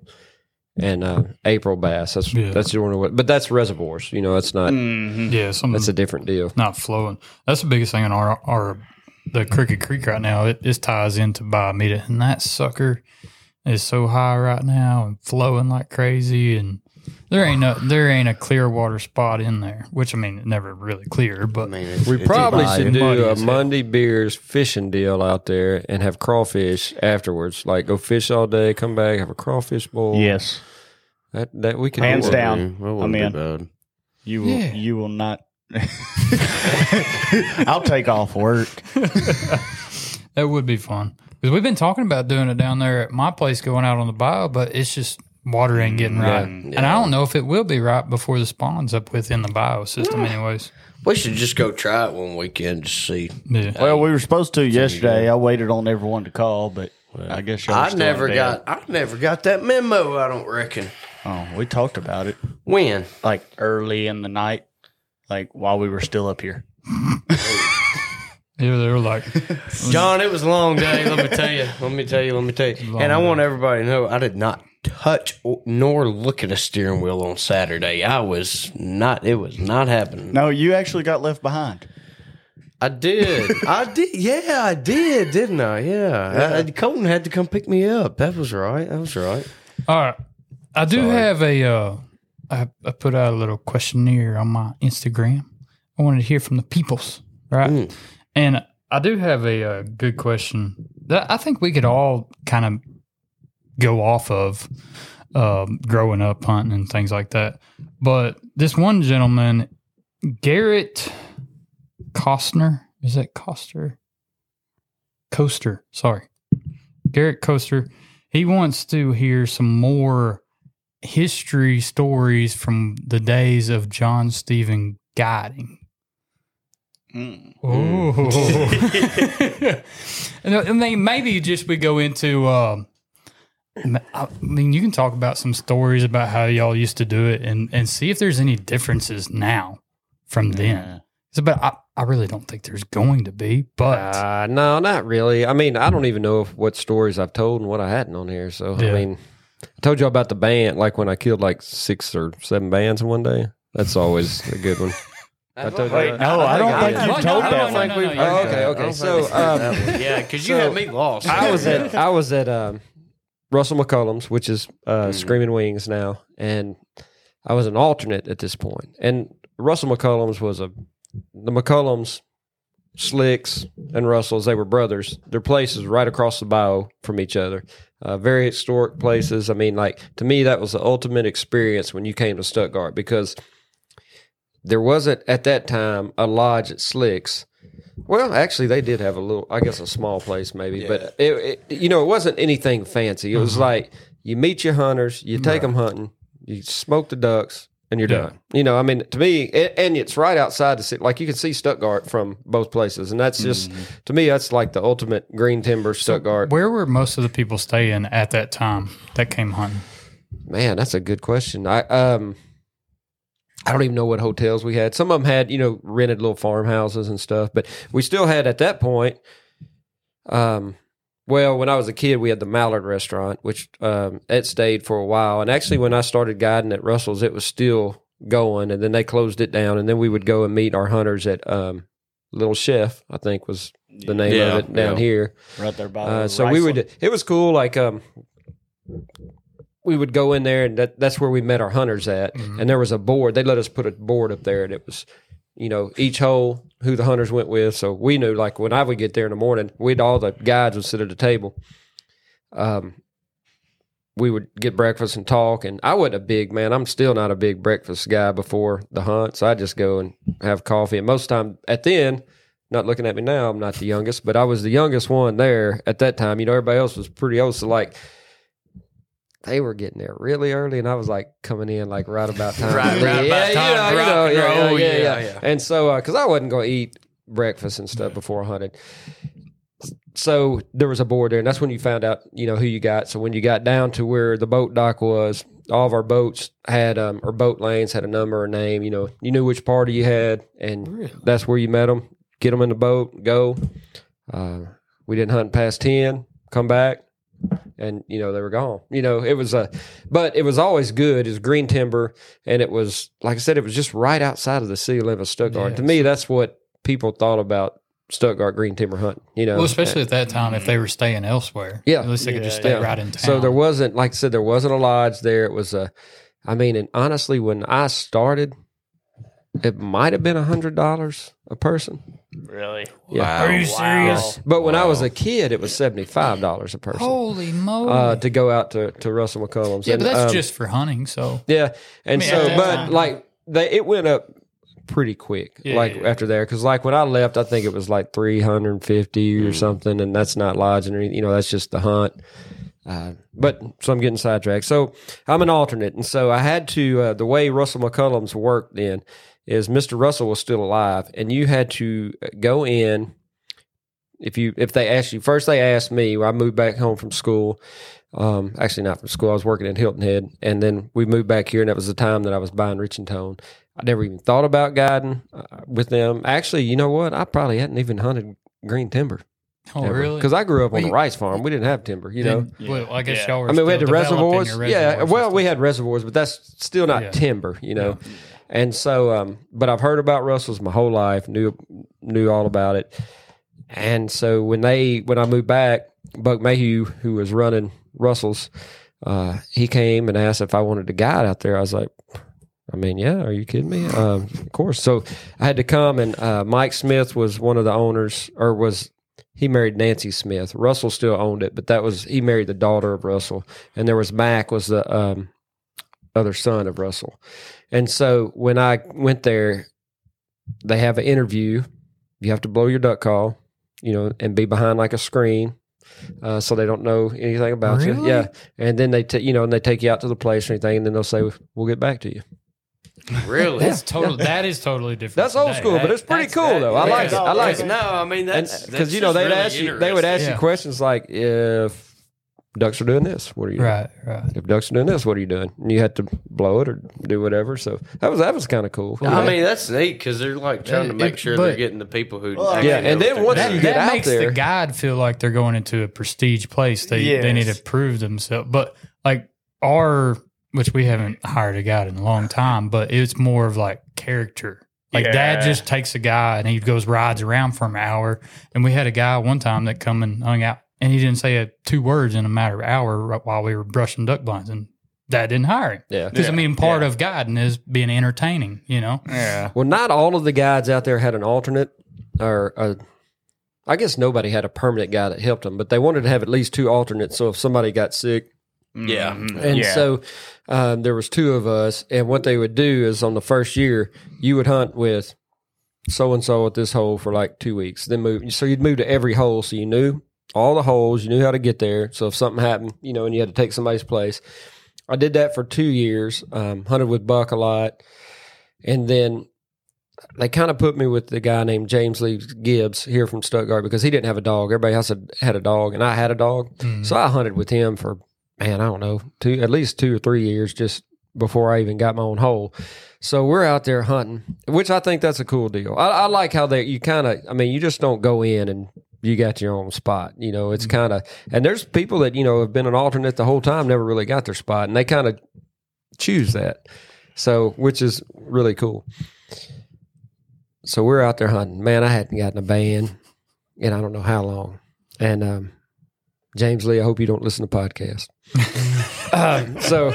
and uh, April bass. That's
Yeah.
that's the one. But that's reservoirs. You know, it's not.
Mm-hmm.
Yeah, some
That's a different deal.
not flowing. That's the biggest thing in our our the Crooked Creek right now. It this ties into Bayou Meto, and that sucker is so high right now and flowing like crazy. And there ain't no there ain't a clear water spot in there. Which I mean, it never really clear, but
I mean, it's,
We
it's
probably should do a. Monday beers fishing deal out there and have crawfish afterwards. Like go fish all day, come back, have a crawfish bowl.
Yes,
that that we can
Hands down.
That
I'm in.
bad.
you will.
Yeah.
You will not. I'll take off work.
that would be fun because we've been talking about doing it down there at my place, going out on the bayou, but it's just water ain't getting mm, right, and I don't know if it will be right before the spawn's up within the bayou system, anyways.
We should just go try it one weekend to see.
Yeah.
Well, we were supposed to yesterday. I waited on everyone to call, but I guess y'all.
I never got. I never got that memo. I don't reckon.
Oh, we talked about it
When?
like early in the night, like while we were still up here.
Yeah, they were like,
John, it was a long day. Let me tell you. Let me tell you. Let me tell you. And I
day.
want everybody to know I did not touch nor look at a steering wheel on Saturday. I was not. It was not happening.
No, you actually got left behind.
I did. I did. Yeah, I did, didn't I? Yeah. I, Colton had to come pick me up. That was right. That was right.
All right. I do have a uh I, I put out a little questionnaire on my Instagram. I wanted to hear from the peoples, right?
Mm.
And I do have a, uh good question that I think we could all kind of go off of um, growing up hunting and things like that. But this one gentleman, Garrett Costner, is that Coster? Coaster, sorry. Garrett Coaster. He wants to hear some more history stories from the days of John Stephen guiding.
Mm.
Oh, and I mean, maybe just we go into. Um, I mean, you can talk about some stories about how y'all used to do it, and and see if there's any differences now from then.
Yeah.
So, but I, I really don't think there's going to be. But
Uh, no, not really. I mean, I don't even know if, what stories I've told and what I hadn't on here. So
Yeah.
I mean, I told you about the band, like when I killed like six or seven bands in one day. That's always a good one. I told you
Wait,
that.
no, I don't
I
think you
No,
told
no,
that
no,
one.
no, no,
we've
no,
Oh,
that.
okay, okay. So,
think we've heard
um,
yeah, because you
so
had me lost.
I was at I was at um, Russell McCullum's, which is uh,
Mm.
Screaming Wings now, and I was an alternate at this point. And Russell McCullum's was a the McCullums, Slicks, and Russells. They were brothers. Their place is right across the bayou from each other. Uh, very historic places. I mean, like to me, that was the ultimate experience when you came to Stuttgart because there wasn't at that time a lodge at Slicks. Well, actually, they did have a little, I guess, a small place maybe, but it, it, you know, it wasn't anything fancy. It was like you meet your hunters, you take them hunting, you smoke the ducks, and you're
Yeah.
done. You know, I mean, to me, a- and it's right outside the city. Like you can see Stuttgart from both places, and that's just to me, that's like the ultimate green timber Stuttgart.
Where were most of the people staying at that time that came hunting?
Man, that's a good question. I um I don't even know what hotels we had. Some of them had, you know, rented little farmhouses and stuff, but we still had at that point um well, when I was a kid, we had the Mallard restaurant, which um, it stayed for a while. And actually, when I started guiding at Russell's, it was still going, and then they closed it down. And then we would go and meet our hunters at um, Little Chef, I think was the name
Yeah,
of it down
yeah.
here.
Right there by
Uh, so we would. It was cool. Like um, we would go in there, and that, that's where we met our hunters at.
Mm-hmm.
And there was a board. They let us put a board up there, and it was, you know, each hole who the hunters went with. So we knew, like, when I would get there in the morning, we'd all the guides would sit at the table. Um, we would get breakfast and talk. And I wasn't a big man. I'm still not a big breakfast guy before the hunt. So I just go and have coffee. And most of the time at the end, not looking at me now, I'm not the youngest, but I was the youngest one there at that time. You know, everybody else was pretty old. So like they were getting there really early, and I was like coming in like right about time.
Right- right
yeah,
about time
you know, you know, yeah, yeah, yeah,
Yeah.
And so, because I wasn't going to eat breakfast and stuff before I hunted. So there was a board there, and that's when you found out, you know, who you got. So when you got down to where the boat dock was, all of our boats had, um, or boat lanes had a number or name. You know, you knew which party you had, and that's where you met them. Get them in the boat, go. Uh, we didn't hunt past ten. Come back, and you know they were gone. You know it was a, but it was always good. It was green timber, and it was like I said, it was just right outside of the city limit of Stuttgart.
Yeah,
to me, that's what people thought about Stuttgart green timber hunting. You know,
Well, especially at that time, if they were staying elsewhere,
Yeah.
at least they could just stay
yeah.
right in town.
So there wasn't, like I said, there wasn't a lodge there. It was a, I mean, and honestly, when I started, it might have been a hundred dollars a person.
Really.
Yeah.
Are you
Wow.
serious?
But when I was a kid, it was seventy five dollars a person
Holy moly!
uh, to go out to, to Russell McCullum's.
yeah,
And,
but that's
um,
just for hunting. So
yeah, and
I mean,
so, but
time-
like they, it went up pretty quick.
Yeah,
like
yeah, yeah.
after there, because like when I left, I think it was like three hundred and fifty or something, and that's not lodging or anything. You know, that's just the hunt. Uh, but so I'm getting sidetracked. So I'm an alternate, and so I had to. Uh, the way Russell McCullum's worked then is Mr. Russell was still alive, and you had to go in. If you if they asked you first, they asked me. I moved back home from school. Um, actually, not from school. I was working in Hilton Head, and then we moved back here, and that was the time that I was buying Rich-N-Tone. I never even thought about guiding uh, with them. Actually, you know what? I probably hadn't even hunted green timber.
oh really?
Because I grew up on
Well,
the
you-
rice farm. We didn't have timber, you know.
Then- well, I guess
Yeah.
y'all were.
I mean, we had the
developing
reservoirs. Yeah, well, we had reservoirs, but that's still not
Yeah.
timber, you know. And so, um, but I've heard about Russell's my whole life. knew knew all about it. And so when they when I moved back, Buck Mayhew, who was running Russell's, uh, he came and asked if I wanted to guide out there. I was like, I mean, yeah, are you kidding me? Um, of course. So I had to come, and uh, Mike Smith was one of the owners, or was he married Nancy Smith? Russell still owned it, but that was he married the daughter of Russell, and there was Mac was the um, other son of Russell. And so when I went there, they have an interview. You have to blow your duck call, you know, and be behind like a screen. Uh, so they don't know anything about you. Yeah. And then they, ta- you know, and they take you out to the place or anything, and then they'll say, "We'll get back to you."
Really?
That's total. That is totally different.
That's old
today.
school, but it's pretty cool
that-
though. I like it. I like it.
No, I mean that's
Because you know they'd ask you, they would ask
Yeah.
you questions like, "If ducks are doing this, what are you?" doing?
Right, right.
If ducks are doing this, what are you doing? And you had to blow it or do whatever. So that was that was kind of cool.
I mean that's neat because they're like trying to make
it-
sure they're getting the people who.
Well,
Yeah, and then once
doing.
you
that
get out
makes
there-
the guide feel like they're going into a prestige place. They they need to prove themselves. But like our, which we haven't hired a guide in a long time, but it's more of like character Like
Yeah.
dad just takes a guy and he goes rides around for an hour. And we had a guy one time that come and hung out and he didn't say a, two words in a matter of hour while we were brushing duck blinds and dad didn't hire him.
Yeah.
Because I mean, part
Yeah.
of guiding is being entertaining, you know?
Yeah.
Well, not all of the guides out there had an alternate, or a, I guess nobody had a permanent guy that helped them, but they wanted to have at least two alternates. So if somebody got sick,
Yeah.
Mhm.
and
yeah.
so um, there was two of us, and what they would do is on the first year, you would hunt with so and so at this hole for like two weeks, then move. So you'd move to every hole, so you knew all the holes, you knew how to get there. So if something happened, you know, and you had to take somebody's place, I did that for two years. Um, hunted with buck a lot, and then they kind of put me with the guy named James Lee Gibbs here from Stuttgart because he didn't have a dog. Everybody else had, had a dog, and I had a dog.
Mhm.
So I hunted with him for man, I don't know, two at least two or three years just before I even got my own hole. So we're out there hunting, which I think that's a cool deal. I, I like how they you kind of, I mean, you just don't go in and you got your own spot. You know, it's kind of, and there's people that you know have been an alternate the whole time, never really got their spot, and they kind of choose that. So, which is really cool. So we're out there hunting. Man, I hadn't gotten a band in I don't know how long, and um, James Lee, I hope you don't listen to podcasts. um, so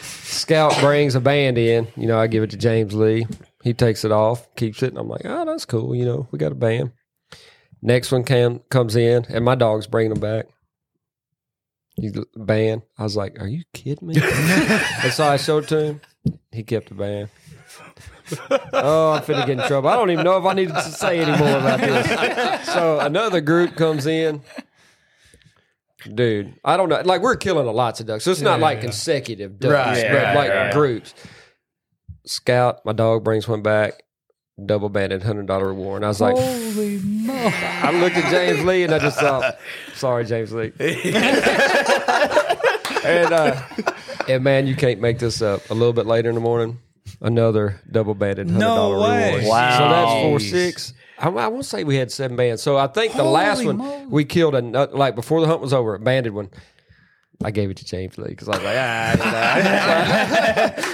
Scout brings a band in. You know, I give it to James Lee. He takes it off, keeps it, and I'm like, oh, that's cool. You know, we got a band. Next one cam, comes in, and my dog's bringing them back. He's band. I was like, "Are you kidding me?" and so I showed it to him. He kept the ban. oh, I'm finna get in trouble. I don't even know if I needed to say any more about this. So another group comes in. Dude, I don't know. Like we're killing a lots of ducks. So it's not
Yeah,
like
yeah.
consecutive ducks,
Right,
but
yeah,
like groups. Scout, my dog brings one back. Double banded, hundred dollar reward. And I was like,
Holy moly.
I looked at James Lee and I just thought, sorry, James Lee. and uh, and man, you can't make this up. A little bit later in the morning, another double banded hundred dollar
way.
reward.
Wow.
So that's four six. I, I won't say we had seven bands. So I think the last one
moly.
we killed a nut- like before the hunt was over, a banded one. I gave it to James Lee because I was like, ah.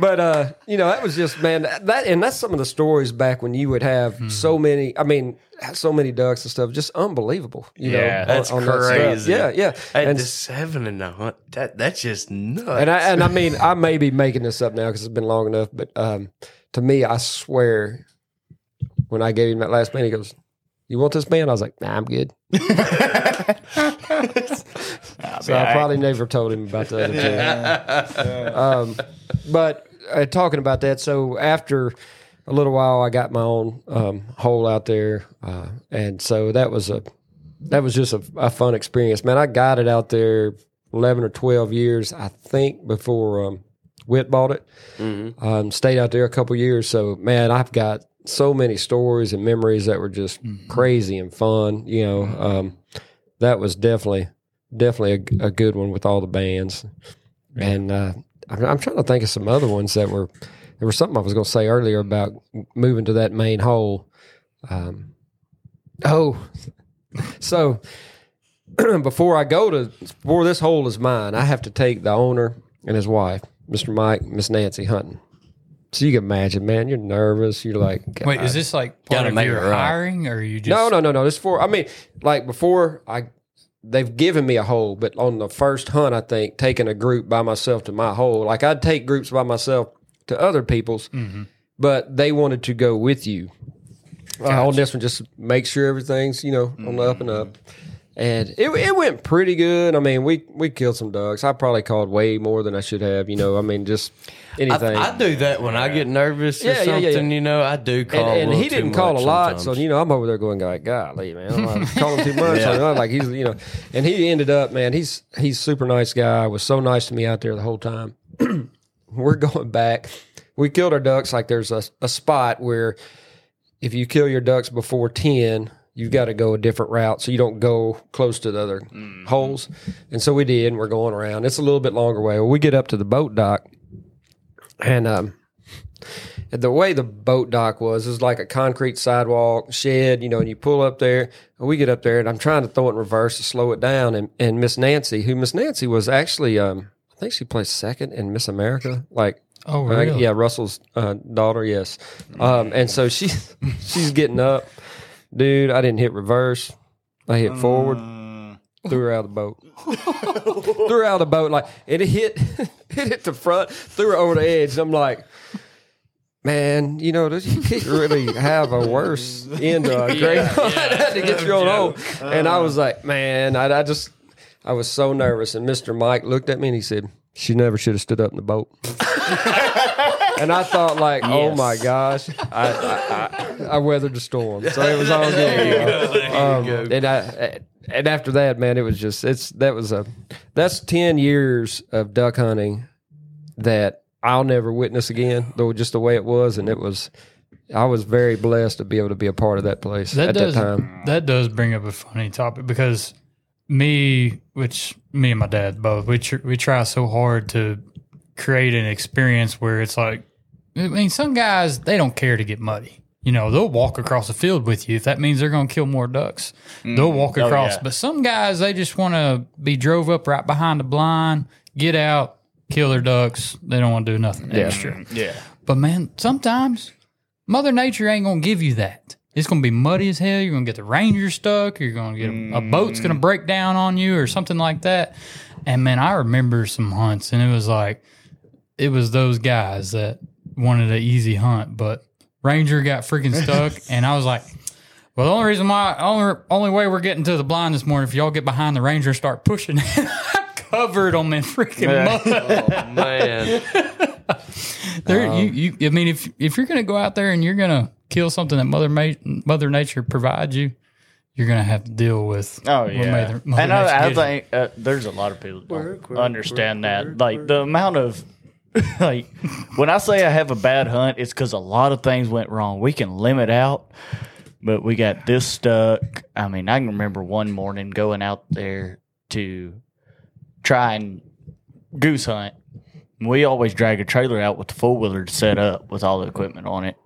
but uh, you know, that was just man that, and that's some of the stories back when you would have
Hmm.
so many. I mean, so many ducks and stuff, just unbelievable. You
Yeah,
know,
that's
that stuff.
crazy.
Yeah, yeah,
At
and
the seven and a hunt, that that's just nuts.
and I and I mean, I may be making this up now because it's been long enough, but um, to me, I swear, when I gave him that last man, he goes, "You want this band?" I was like, "Nah, I'm good." so I probably never told him about the other two. um, but uh, talking about that, so after a little while, I got my own um, hole out there, uh, and so that was a that was just a, a fun experience, man. I got it out there eleven or twelve years, I think, before um, Witt bought it. Um, stayed out there a couple years, so man, I've got so many stories and memories that were just crazy and fun. You know, um, that was definitely definitely a, a good one with all the bands, and uh, I'm, I'm trying to think of some other ones that were. There was something I was going to say earlier about moving to that main hole. Um, oh, so before I go to before this hole is mine, I have to take the owner and his wife, Mr. Mike, Miss Nancy hunting. So you can imagine, man, you're nervous. You're like,
Wait, is this like part
Gotta
of
make
your
right.
hiring or you just.
no, no, no, no. This for I mean, like before I, they've given me a hole, but on the first hunt, I think taking a group by myself to my hole, like I'd take groups by myself to other people's, but they wanted to go with you. Uh, on this one, just make sure everything's you know on the up and up. And it, it went pretty good. I mean, we we killed some ducks. I probably called way more than I should have. You know, I mean, just anything.
I, I do that when I get nervous or
Yeah, yeah,
something.
yeah, yeah.
You know, I do call.
and, and he didn't call a lot,
sometimes.
so you know I'm over there going like, golly, man, I'm calling too much. Know, like he's you know, and he ended up, man, he's he's super nice guy. Was so nice to me out there the whole time. We're going back. We killed our ducks. Like there's a, a spot where if you kill your ducks before ten, you've got to go a different route so you don't go close to the other holes. And so we did. And we're going around. It's a little bit longer way. Well, we get up to the boat dock, and um, the way the boat dock was is like a concrete sidewalk shed, you know, and you pull up there. And we get up there, and I'm trying to throw it in reverse to slow it down. And, and Miss Nancy, who Miss Nancy was actually, um, I think she placed second in Miss America, like
Oh,
Uh,
really?
yeah, Russell's uh, daughter. Yes, um, and so she she's getting up, dude. I didn't hit reverse. I hit forward. Mm. Threw her out of the boat. threw her out of the boat like and it hit it hit the front. Threw her over the edge. I'm like, man, you know, this, you can't really have a worse end to a great hunt. I had to get you on home. And I uh. was like, man, I, I just I was so nervous. And Mr. Mike looked at me and he said, "She never should have stood up in the boat." And I thought, like, oh
Yes.
my gosh, I, I, I, I weathered the storm, so it was all good. you know. Um, and I, and after that, man, it was just it's that was a that's ten years of duck hunting that I'll never witness again. Though just the way it was, and it was. I was very blessed to be able to be a part of that place
That
at
does
that time.
that does bring up a funny topic because me, which me and my dad both, we tr- we try so hard to create an experience where it's like, I mean, some guys they don't care to get muddy. You know, they'll walk across the field with you if that means they're going to kill more ducks. Mm. They'll walk
Oh,
across,
yeah.
but some guys they just want to be drove up right behind the blind, get out, kill their ducks. They don't want to do nothing yeah. extra. Mm-hmm.
Yeah.
But man, sometimes Mother Nature ain't gonna give you that. It's gonna be muddy as hell. You're gonna get the ranger stuck. You're gonna get a, a boat's gonna mm. break down on you or something like that. And man, I remember some hunts, and it was like it was those guys that wanted an easy hunt, but ranger got freaking stuck, and I was like. Well, the only reason why, only, only way we're getting to the blind this morning, if y'all get behind the ranger and start pushing, I'm covered on my freaking mud.
Oh man,
There, you, you. I mean, if if you're gonna go out there and you're gonna kill something that Mother Ma- Mother Nature provides you, you're gonna have to deal with.
Oh
what
yeah,
Mother- Mother
and I, I think uh, there's a lot of people that don't
Work, work,
understand
work,
that.
work,
like
work.
the amount of like when I say I have a bad hunt, it's because a lot of things went wrong. We can limit out, but we got this stuck. I mean, I can remember one morning going out there to try and goose hunt. We always drag a trailer out with the four wheeler to set up with all the equipment on it.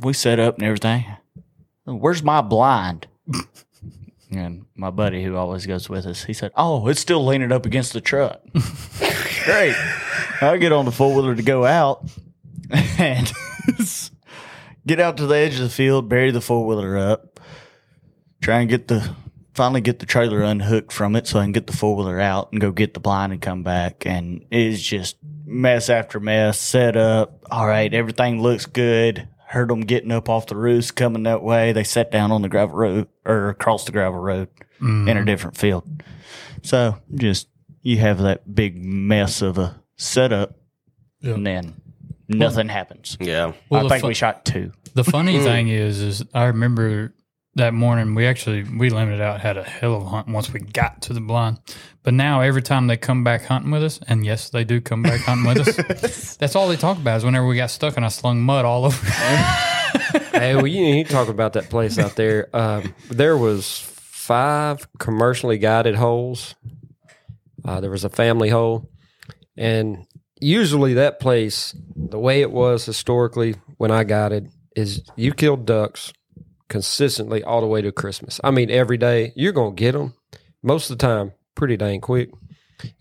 We set up and everything. Where's my blind? And my buddy who always goes with us, he said, Oh, it's still leaning up against the truck. Great. I get on the four wheeler to go out and get out to the edge of the field, bury the four wheeler up, try and get the finally get the trailer unhooked from it so I can get the four wheeler out and go get the blind and come back. And it's just mess after mess, set up. All right, everything looks good. Heard them getting up off the roost coming that way. They sat down on the gravel road or across the gravel road in a mm-hmm. different field. So just you have that big mess of a setup,
Yeah.
and then nothing happens.
yeah.
Well,
I think
fu-
we shot two.
The funny hmm. thing is, is I remember that morning we actually we limited out had a hell of a hunt once we got to the blind. But now every time they come back hunting with us, and yes, they do come back hunting with us. That's all they talk about is whenever we got stuck and I slung mud all over.
hey, well, you need to talk about that place out there. Um, there was five commercially guided holes. Uh, there was a family hole, and usually that place, the way it was historically when I guided, is you killed ducks consistently all the way to Christmas. I mean, every day you're gonna get them. Most of the time, pretty dang quick.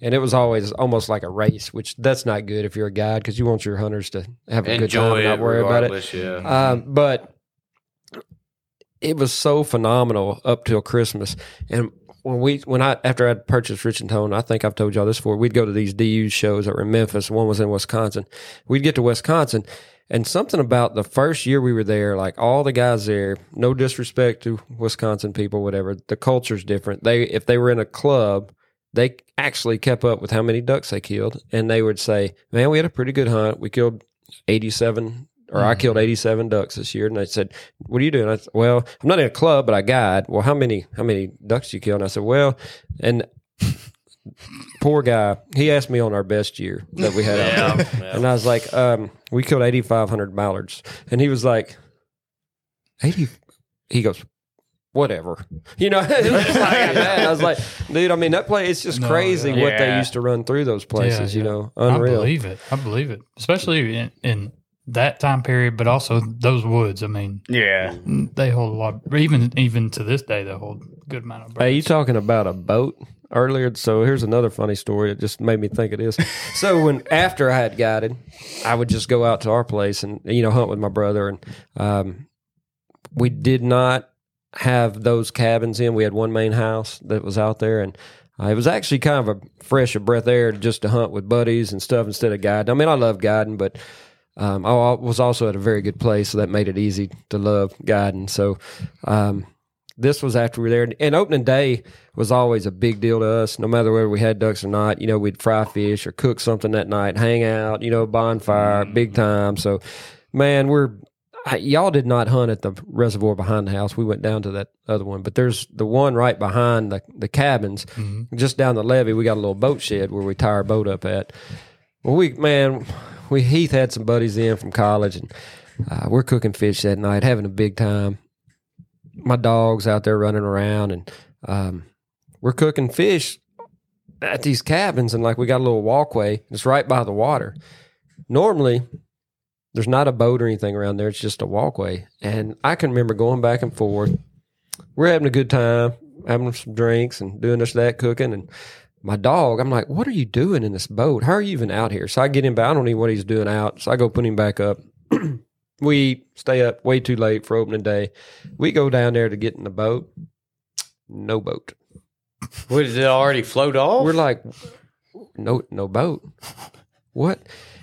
And it was always almost like a race, which that's not good if you're a guide because you want your hunters to have a good time and not worry about it.
Yeah.
Um, but it was so phenomenal up till Christmas. And when we when I after I'd purchased Rich-N-Tone, I think I've told y'all this before. We'd go to these DU shows that were in Memphis. One was in Wisconsin. We'd get to Wisconsin, and something about the first year we were there, like all the guys there. No disrespect to Wisconsin people, whatever. The culture's different. They if they were in a club. They actually kept up with how many ducks they killed, and they would say, "Man, we had a pretty good hunt. We killed 87 or I killed 87 ducks this year. And they said, what are you doing? I said, well, I'm not in a club, but I guide. Well, how many, how many ducks you killed? And I said, well, and poor guy, he asked me on our best year that we had out.
Yeah.
And I was like, um, we killed 8,500 mallards. And he was like, 80, he goes, whatever. You know, it was like, man, I was like, dude, I mean, that place, it's just
No,
crazy
yeah.
what they used to run through those places,
Yeah,
you
yeah.
know,
I believe it. I believe it, especially in, in that time period, but also those woods. I mean,
Yeah.
they hold a lot. Even even to this day, they hold a good amount of. Birds.
Hey, you talking about a boat earlier. So here's another funny story. It just made me think of this. so when after I had guided, I would just go out to our place and you know hunt with my brother, and um, we did not have those cabins in. We had one main house that was out there, and uh, it was actually kind of a fresh of breath air just to hunt with buddies and stuff instead of guiding. I mean, I love guiding, but um, I was also at a very good place, so that made it easy to love guiding. So um, this was after we were there, and opening day was always a big deal to us. No matter whether we had ducks or not, you know, we'd fry fish or cook something that night, hang out, you know, bonfire, big time. So, man, we're y'all did not hunt at the reservoir behind the house. We went down to that other one, but there's the one right behind the the cabins, just down the levee. We got a little boat shed where we tie our boat up at. Well, we man, we Heath had some buddies in from college, and uh, we're cooking fish that night, having a big time. My dog's out there running around, and um, we're cooking fish at these cabins, and like we got a little walkway. It's right by the water. Normally, there's not a boat or anything around there. It's just a walkway. And I can remember going back and forth. We're having a good time, having some drinks and doing this, that, cooking. And my dog, I'm like, what are you doing in this boat? How are you even out here? So I get him back. I don't know what he's doing out. So I go put him back up. we stay up way too late for opening day. We go down there to get in the boat. No boat.
What, did it already float off?
We're like, no, no boat. What?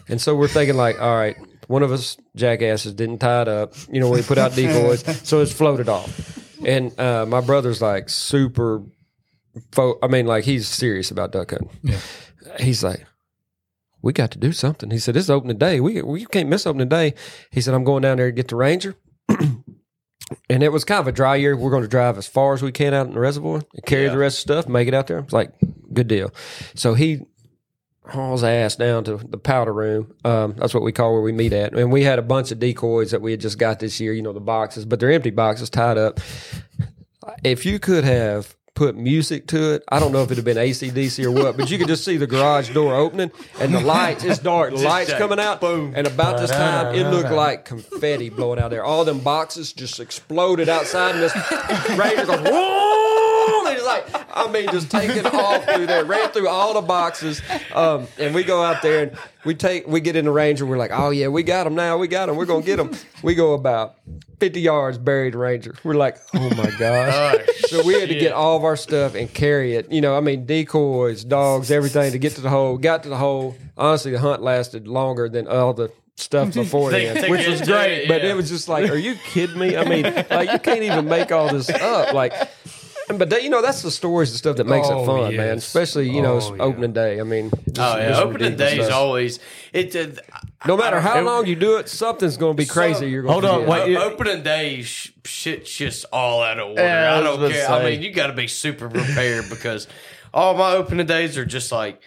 And so we're thinking like, all right, one of us jackasses didn't tie it up. You know, we put out decoys, so it's floated off. And uh, my brother's like super. Fo- I mean, like he's serious about duck hunting.
Yeah.
He's like, we got to do something. He said, this is opening day. We we can't miss opening day. He said, I'm going down there to get the ranger. And it was kind of a dry year. We're going to drive as far as we can out in the reservoir and carry the rest of the stuff, make it out there. It's like, good deal. So he hauls ass down to the powder room. Um, that's what we call where we meet at. And we had a bunch of decoys that we had just got this year, you know, the boxes, but they're empty boxes tied up. If you could have put music to it, I don't know if it'd have been ACDC or what, but you could just see the garage door opening and the lights, it's dark, the lights coming out. Boom. And about this time, it looked like confetti blowing out there. All them boxes just exploded outside and this Ranger goes, whoa! And it's like, I mean, just taking off through there, ran through all the boxes. Um, and we go out there and we take, we get in the Ranger. We're like, oh yeah, we got them now. We got them. We're going to get them. We go about 50 yards buried Ranger. We're like, oh my gosh. so we had to get all of our stuff and carry it. You know, I mean, decoys, dogs, everything to get to the hole. Got to the hole. Honestly, the hunt lasted longer than all the stuff before then,
they
which
get
was great.
it,
But it was just like, are you kidding me? I mean, like you can't even make all this up. Like, but that, you know, that's the stories and stuff that makes
Oh,
it fun, man. Especially you know,
Oh,
it's
yeah.
opening day. I mean, just-
Oh yeah, opening day is always it. Uh,
No matter how
it-
long you do it, something's going to be crazy. you're going
hold
to
on, wait,
O- opening day, sh- shit's just all out of order.
Yeah, I
I
was
don't
gonna
care. I
say.
mean, you got to be super prepared because all my opening days are just like,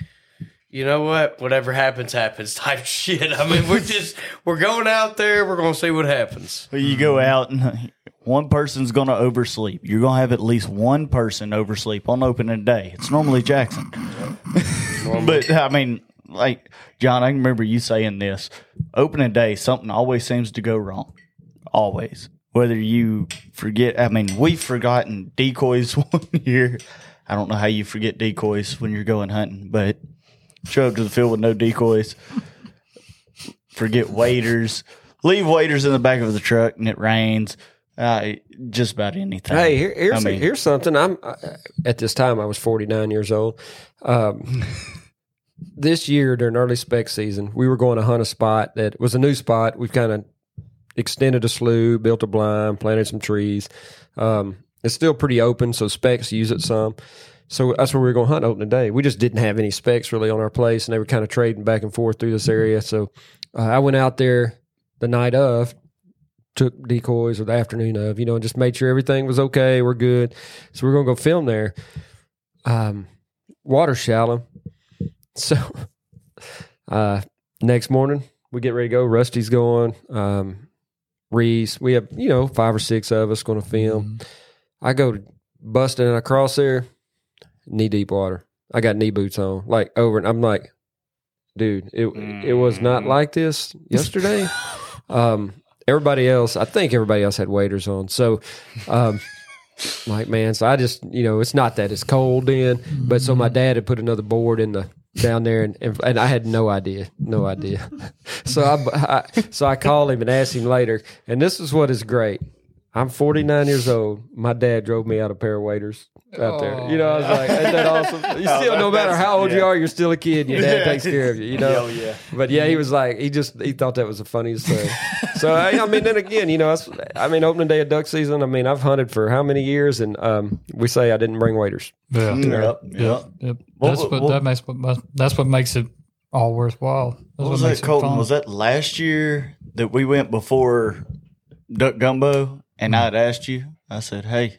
you know what? Whatever happens, happens type shit. I mean, we're just we're going out there. We're gonna see what happens.
You go out and one person's going to oversleep. You're going to have at least one person oversleep on opening day. It's normally Jackson. but I mean, like John, I can remember you saying this. Opening day, something always seems to go wrong. Always. Whether you forget, I mean, we've forgotten decoys one year. I don't know how you forget decoys when you're going hunting, but show up to the field with no decoys forget waders, leave waders in the back of the truck, and it rains. Uh, just about anything.
Hey, here, here's
I mean-
here's something. I'm uh, at this time I was 49 years old. Um, this year during early spec season, we were going to hunt a spot that was a new spot. We've kind of extended a slough, built a blind, planted some trees. Um, it's still pretty open, so specs use it some. So that's where we were going to hunt opening day. We just didn't have any specs really on our place, and they were kind of trading back and forth through this area. So uh, I went out there the night of, took decoys or the afternoon of, you know, and just made sure everything was okay. We're good. So we're gonna go film there. Um, water shallow. So uh, next morning we get ready to go. Rusty's going. Um, Reese. We have you know five or six of us going to film. I go to busting across there, knee deep water. I got knee boots on, like over, and I'm like, dude, it it was not like this yesterday. um, everybody else, I think everybody else had waders on. So, um, like man, so I just you know it's not that it's cold in, but so my dad had put another board in the down there, and and, and I had no idea, no idea. so I, I so I called him and asked him later, and this is what is great. I'm 49 years old. My dad drove me out a pair of waders out there. You know, I was like, isn't that awesome? You still, no matter how old you are, you're still a kid. Your dad takes care of you. You know.
Oh, yeah.
But yeah, he was like, he just he thought that was the funniest thing. so I, I mean, then again, you know, that's, I mean, opening day of duck season. I mean, I've hunted for how many years, and um, we say I didn't bring waders.
Yeah.
Yep. Yep.
Yep. That's what
what-
that makes what that's what makes it all worthwhile. That's
What was
makes
that, Colton? Was that last year that we went before Duck Gumbo? And hmm. I'd asked you, I said, hey, do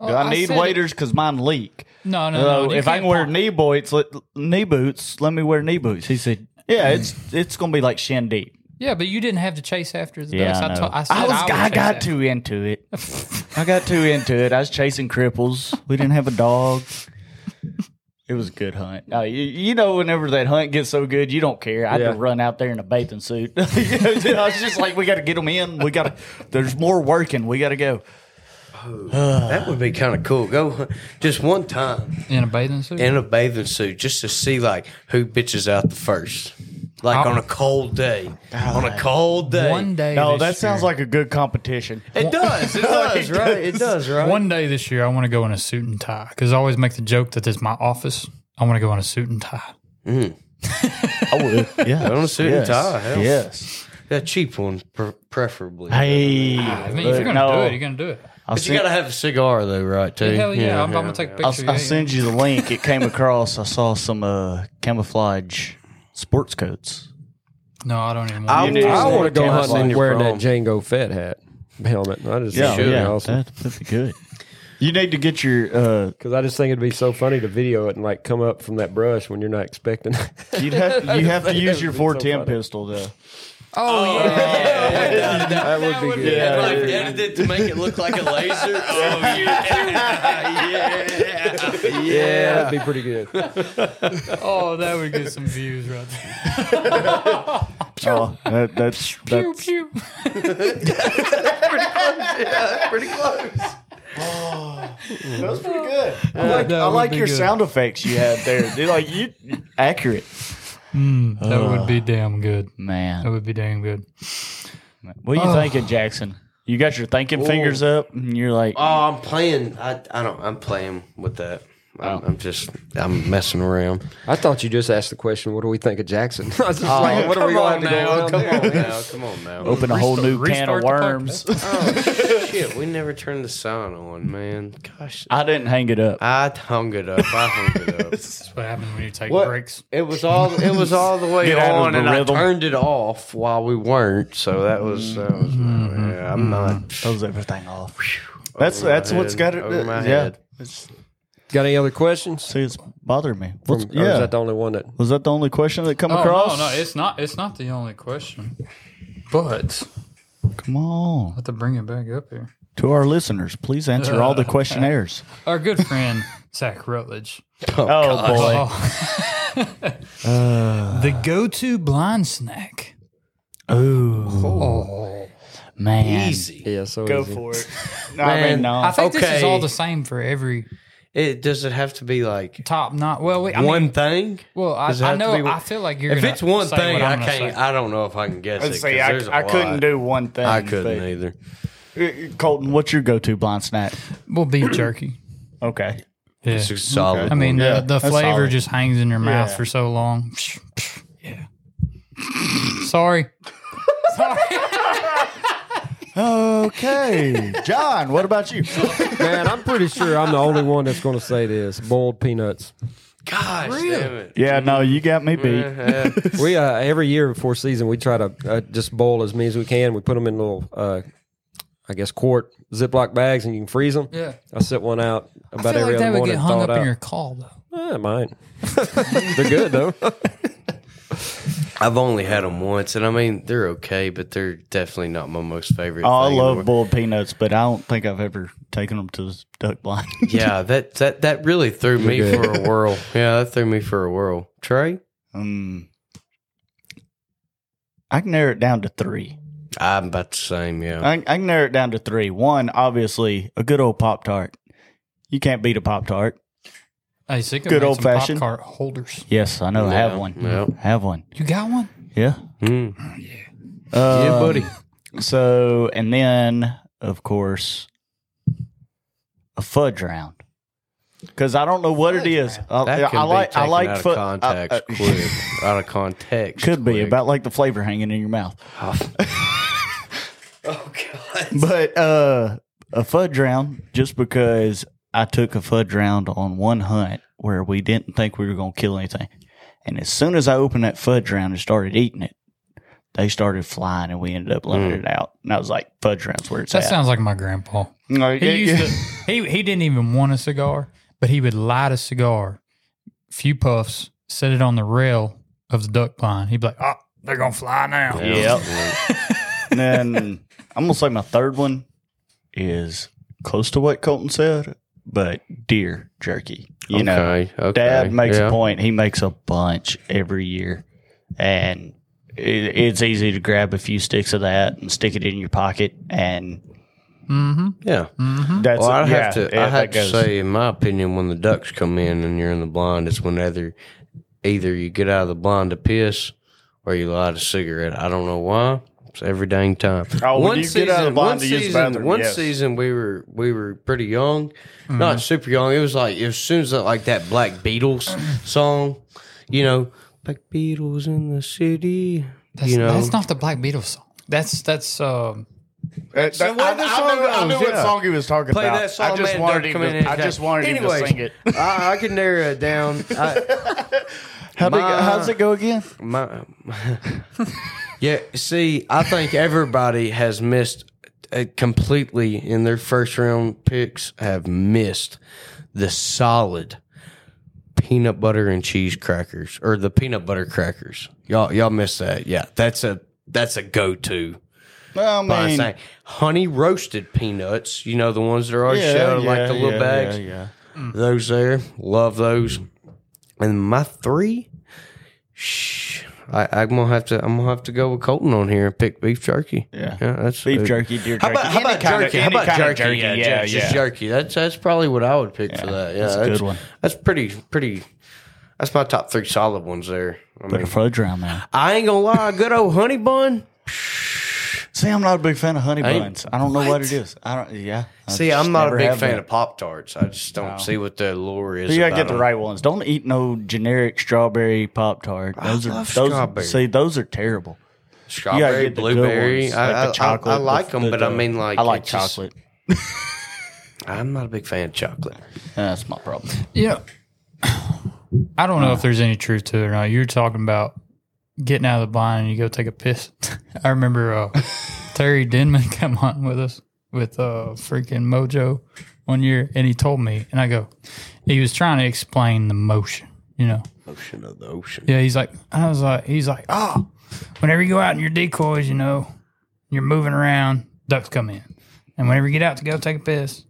Oh,
I need
said it-
waders? Because mine leak.
No, no,
So
no.
if I
can't
wear
pop-
knee boots, let, knee boots, let me wear knee boots. He said, "Yeah, it's it's gonna be like shin deep."
Yeah, but you didn't have to chase after the
Yeah,
ducks.
I,
I,
know.
told- I,
I, was
I,
I got
after-
too into it. I got too into it. I was chasing cripples. We didn't have a dog. It was a good hunt. Uh, you, you know, whenever that hunt gets so good, you don't care. I had
Yeah.
to run out there in a bathing suit. I was just like, we got to get them in. We got to. There's more working. We got to go.
That would be kind of cool. Go just one time
in a bathing suit.
in a bathing suit just to see like who bitches out the first. Like
I'll-
on a cold day. On a cold day.
One day.
No,
this
that sounds
year-
like a good competition.
It does. It does, right? It does, right?
One day this year, I want to go in a suit and tie because I always make the joke that this is my office. I want to go in a suit and tie.
I would. Yeah.
On a suit and
Yes.
tie. Hell.
Yes.
A cheap one, pre- preferably.
Hey,
I mean, if you're gonna do it, you're gonna do it.
I'll,
But you gotta have a cigar though, right? Too.
Hell yeah, I'm, I'm gonna take a picture.
I'll,
yeah,
I'll send you the link. It came across. I saw some uh, camouflage sports coats.
No, I don't even.
I
Want
need
to.
to
I want to go
I'll
hunting
send
and wearing that
prom.
Jango Fett hat helmet. I just
Yeah,
think
yeah,
awesome.
that, that'd be good. You need to get your. Uh,
Because I just think it'd be so funny to video it and like come up from that brush when you're not expecting.
you'd have you have to use your
That would
four
be so
pistol though.
Oh yeah,
that would be good.
And like edit it to make it look like a laser. Oh yeah, yeah.
Yeah, that'd be pretty good.
oh that would get some views right there.
Oh, that, that's
Pew
that's
pew.
Pretty close.
that's pretty close. good. I like
that
I like your
good.
sound effects you had there. They're like you accurate.
Mm, that would be damn good.
Man.
That would be damn good.
what are you
Oh.
thinking, Jackson? You got your thinking fingers up, and you're like,
Oh, I'm playing. I I don't. I'm playing with that. I'm, I'm just. I'm messing around.
I thought you just asked the question, "What do we think of Jackson?" I was just oh, like, "What are we going to go around
Come on now. Come on now.
open a whole new can of worms.
Oh shit! We never turned the sound on, man. Gosh.
I didn't hang it up.
I hung it up. I hung it up.
That's what happens when you take
What?
breaks.
It was all it was all the way
Get
on, and
rhythm.
I turned it off while we weren't. So that was that was mm-hmm. yeah. I'm not.
Throws everything off. That's
Over my
that's what's got it.
over my
yeah.
Head.
It's,
Got any other questions?
see, it's bothering me.
From,
What's,
or
yeah.
is that the only one that?
Was that the only question that come
Oh
across?
no, no, it's not. It's not the only question. But
Come on.
I have to bring it back up here.
To our listeners, please answer all the uh, questionnaires.
Our good friend Zach Rutledge.
Oh, oh boy.
Oh. Uh. the go-to blind snack.
Ooh,
Oh,
man.
Easy.
Yeah, so
Go
easy.
for it. No, I
Man,
mean, no.
I think this is
Okay.
all the same for every
It does it have to be like
top not well. Wait, I
one
mean,
thing?
well, I, I know.
be one-
I feel like you're.
If it's one
say
thing, I can't.
say.
I don't know if I can guess it.
Let's
'cause
see, I,
there's a
I couldn't do one thing.
I couldn't
but-
either.
Uh, Colton, what's your go-to blind snack?
Well, beef jerky.
Okay.
Yeah.
It's a solid.
I mean,
Yeah,
the, the flavor
solid.
just hangs in your mouth
Yeah.
for so long. Yeah. Sorry. Sorry.
Okay. John, what about you?
Man, I'm pretty sure I'm the only one that's going to say this: boiled peanuts.
Gosh damn it.
yeah, no, you got me beat.
We uh, every year before season we try to uh, just boil as many as we can. We put them in little, uh, I guess, quart Ziploc bags, and you can freeze them.
Yeah.
I set one out
I
about
feel
every
like that
other
would
morning
get
and
hung
thaw
up
it out.
in your call, though.
Eh, it might. They're good though.
I've only had them once, and I mean they're okay, but they're definitely not my most favorite.
Oh, I
thing in
love boiled peanuts, but I don't think I've ever taken them to the duck blind.
Yeah, that that that really threw me
They're
for a whirl. Yeah, that threw me for a whirl. Trey,
um, I can narrow it down to three.
I'm about the same. Yeah.
I, I can narrow it down to three. One, obviously, a good old Pop Tart. You can't beat a Pop Tart.
Hey, Sicko
Good
made
old
some
fashioned.
Pop-Tart holders.
Yes, I know. I have one.
yeah.
Have one.
You got one?
Yeah.
Mm.
Uh,
yeah, buddy.
So, and then, of course, a fudge round. Because I don't know what it is. I,
That could
I like.
be
I
taken
like
out
fud-
of context
uh, uh,
quick. out of context.
Could be
quick.
about like the flavor hanging in your mouth.
Oh god.
But uh, a fudge round, just because I took a fudge round on one hunt where we didn't think we were going to kill anything. And as soon as I opened that fudge round and started eating it, they started flying and we ended up letting mm. it out. And I was like, fudge round's where it's
That
at.
sounds like my grandpa.
No,
He
yeah,
used
yeah.
to. He he didn't even want a cigar, but he would light a cigar, few puffs, set it on the rail of the duck blind. He'd be like, "Oh, they're gonna fly now."
Yep. and then I'm gonna say my third one is close to what Colton said, but deer jerky. You know,
Okay, okay,
Dad makes
yeah.
a point. He makes a bunch every year, and it, it's easy to grab a few sticks of that and stick it in your pocket, and
Mm-hmm.
Yeah.
that's
Well, I
yeah,
have to.
yeah,
I have to say, in my opinion, when the ducks come in and you're in the blind, it's whenever either you get out of the blind to piss or you light a cigarette. I don't know why. It's every dang time.
Oh, when you get out of the blind
one
to use the
season,
bathroom,
one
yes.
season we were we were pretty young,
Mm-hmm.
not super young. It was like as soon as that, like that Black Beatles song, you know, Black Beatles in the city.
That's,
you know,
that's not the Black Beatles song. That's that's um.
Uh,
So
that-
what
I,
the
I
song
knew, I knew
goes,
what song he was talking
play
about.
that song.
I just
man,
wanted
duck
him
come in
to. I just wanted him to
Anyways,
sing it.
I, I can narrow it down. I,
How
My-
how's it go again?
My, yeah, see, I think everybody has missed uh, completely in their first round picks have missed the solid peanut butter and cheese crackers or the peanut butter crackers. Y'all, y'all missed that. Yeah, that's a that's a go to.
Well, I mean,
saying honey roasted peanuts. You know the ones that are always shelled like the little
yeah,
bags.
Yeah, yeah.
Those there, love those. And my three, shh, I, I'm gonna have to. I'm gonna have to go with Colton on here and pick beef jerky.
Yeah.
that's
Beef
uh,
jerky, deer
How
jerky.
about, how about
kind of-
jerky? how about jerky?
jerky,
Yeah,
yeah,
just,
yeah.
just jerky. That's that's probably what I would pick for that. Yeah,
that's a good one.
That's pretty pretty. That's my top three solid ones there. I
Put
mean,
a fudge round man.
I ain't gonna lie, a good old honey bun.
See, I'm not a big fan of honey
Ain't-
buns. I don't know what it is. I don't. Yeah. I
See, I'm not a big fan
been.
of Pop Tarts. I just don't see what the allure is.
You gotta
about
get the right ones. Don't eat no generic strawberry pop tart. Those are
love
those.
strawberry.
See, those are terrible.
strawberry,
get
blueberry.
ones,
I,
like the
I- I-
chocolate,
I, like
the-
them,
the-
but I mean, like
I like
it's just-
chocolate.
I'm not a big fan of chocolate.
That's my problem.
Yeah. I don't know if there's any truth to it or not. You're talking about getting out of the blind and you go take a piss. I remember uh, Terry Denman come on with us with uh, freaking Mojo one year, and he told me, and I go, he was trying to explain the motion, you know.
Ocean of the ocean.
Yeah, he's like, I was like, he's like, oh, whenever you go out in your decoys, you know, you're moving around, ducks come in, and whenever you get out to go take a piss,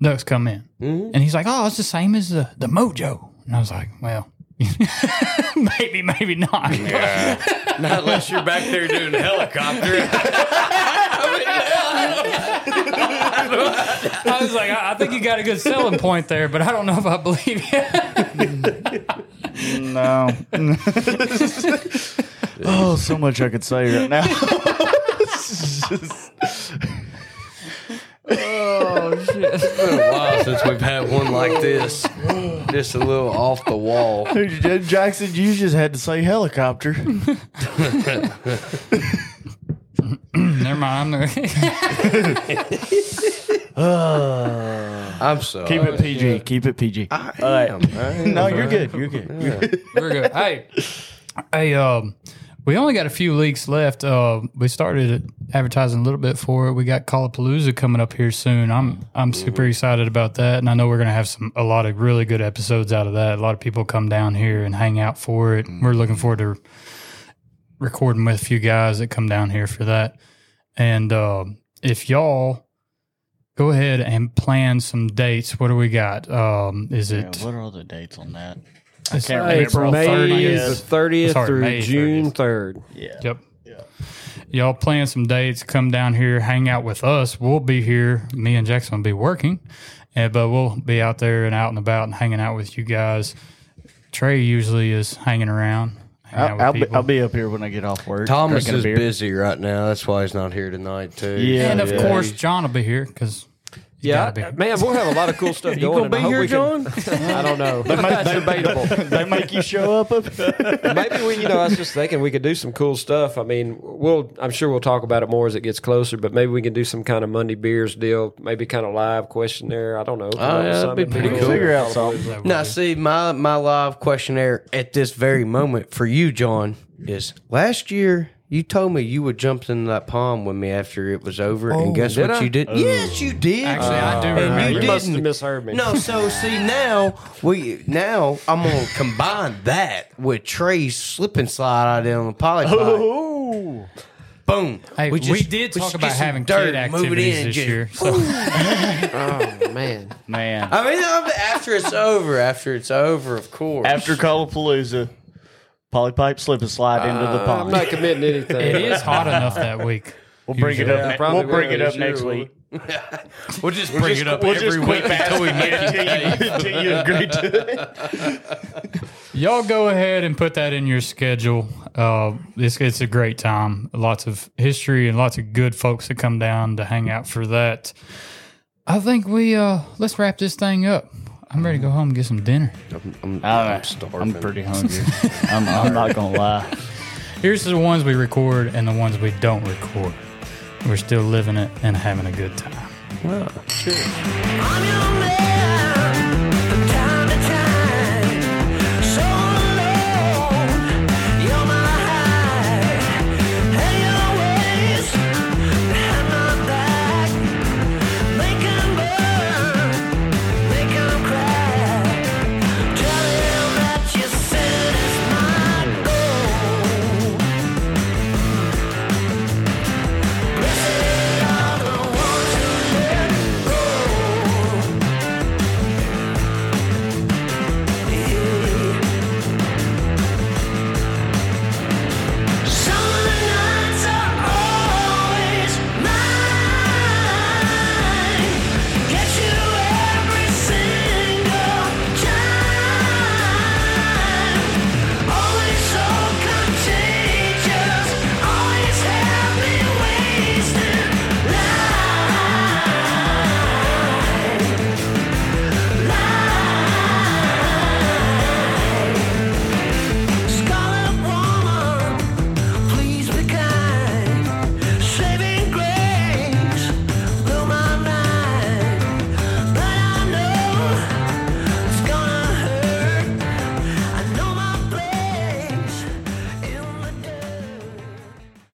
ducks come in, and he's like, oh, it's the same as the the mojo, and I was like, well, maybe, maybe not.
Not unless you're back there doing a helicopter.
I was like, I, I think you got a good selling point there, but I don't know if I believe you.
No. oh, so much I could say right now. Oh shit!
It's been a while since we've had one like this. Just a little off the wall.
Jackson, you just had to say helicopter.
Never mind. I'm the,
I'm sorry.
Keep it PG. Keep it PG.
I am, I am.
No, you're good. You're good. You're good.
We're good. Hey, hey, um, we only got a few leaks left. Uh, we started advertising a little bit for it. We got Callapalooza coming up here soon. I'm I'm super excited about that, and I know we're gonna have some a lot of really good episodes out of that. A lot of people come down here and hang out for it. We're looking forward to recording with a few guys that come down here for that. And uh, if y'all go ahead and plan some dates, what do we got? Um, is
Yeah,
it
what are all the dates on that?
It's
can't
April.
May
30th?
the thirtieth
Sorry,
through
May
June
30th.
third.
Yeah.
Yep. Y'all plan some dates, come down here, hang out with us. We'll be here. Me and Jackson will be working, and, but we'll be out there and out and about and hanging out with you guys. Trey usually is hanging around. hanging out
I'll,
with
I'll, be,
people.
I'll be up here when I get off work.
Thomas
drinking a
is
beer.
busy right now. That's why he's not here tonight too.
Yeah.
and of
yeah.
course, John will be here because
Yeah,
gotta be.
man, we'll have a lot of cool stuff
You
going.
gonna
and I
be here,
we can- I don't know. That's debatable.
they make you show up. up
Maybe we, you know, I was just thinking we could do some cool stuff. I mean, we'll, I'm sure we'll talk about it more as it gets closer, but maybe we can do some kind of Monday beers deal, maybe kind of live questionnaire. I don't know.
Oh, yeah, that'd be pretty
cool.
cool.
Figure out something.
Now, see, my my live questionnaire at this very moment for you, John, is last year you told me you would jump in that pond with me after it was over, and oh, guess
did
what
I?
you did? Oh. Yes, you did.
Actually, I do
And
remember.
you
You must have
didn't.
misheard me.
No, so see now we now I'm gonna combine that with Trey's slip and slide idea on the poly pipe.
Ooh.
Boom.
Hey, we,
just-
did talk
should
about
some
having
dirt,
kid
move it
activities
in,
this
just-
year. So
Oh, man.
Man.
I mean, after it's over, after it's over, of course.
After Palooza, polypipe slip and slide into the
I'm not committing anything.
it is hot enough that week.
we'll bring it up.
Yeah,
ne-
probably
we'll bring
will
it up
this
next
year.
week.
we'll just bring
just-
it up
we'll
every week until we make it.
you, until you agree to it.
Y'all go ahead and put that in your schedule. Uh, it's, it's a great time. Lots of history and lots of good folks that come down to hang out for that. I think we uh let's wrap this thing up. I'm ready to go home and get some dinner.
I'm,
I'm,
starving.
I'm pretty hungry. I'm, I'm not gonna lie.
Here's the ones we record and the ones we don't record. We're still living it and having a good time.
Wow. Cheers.
I'm your man.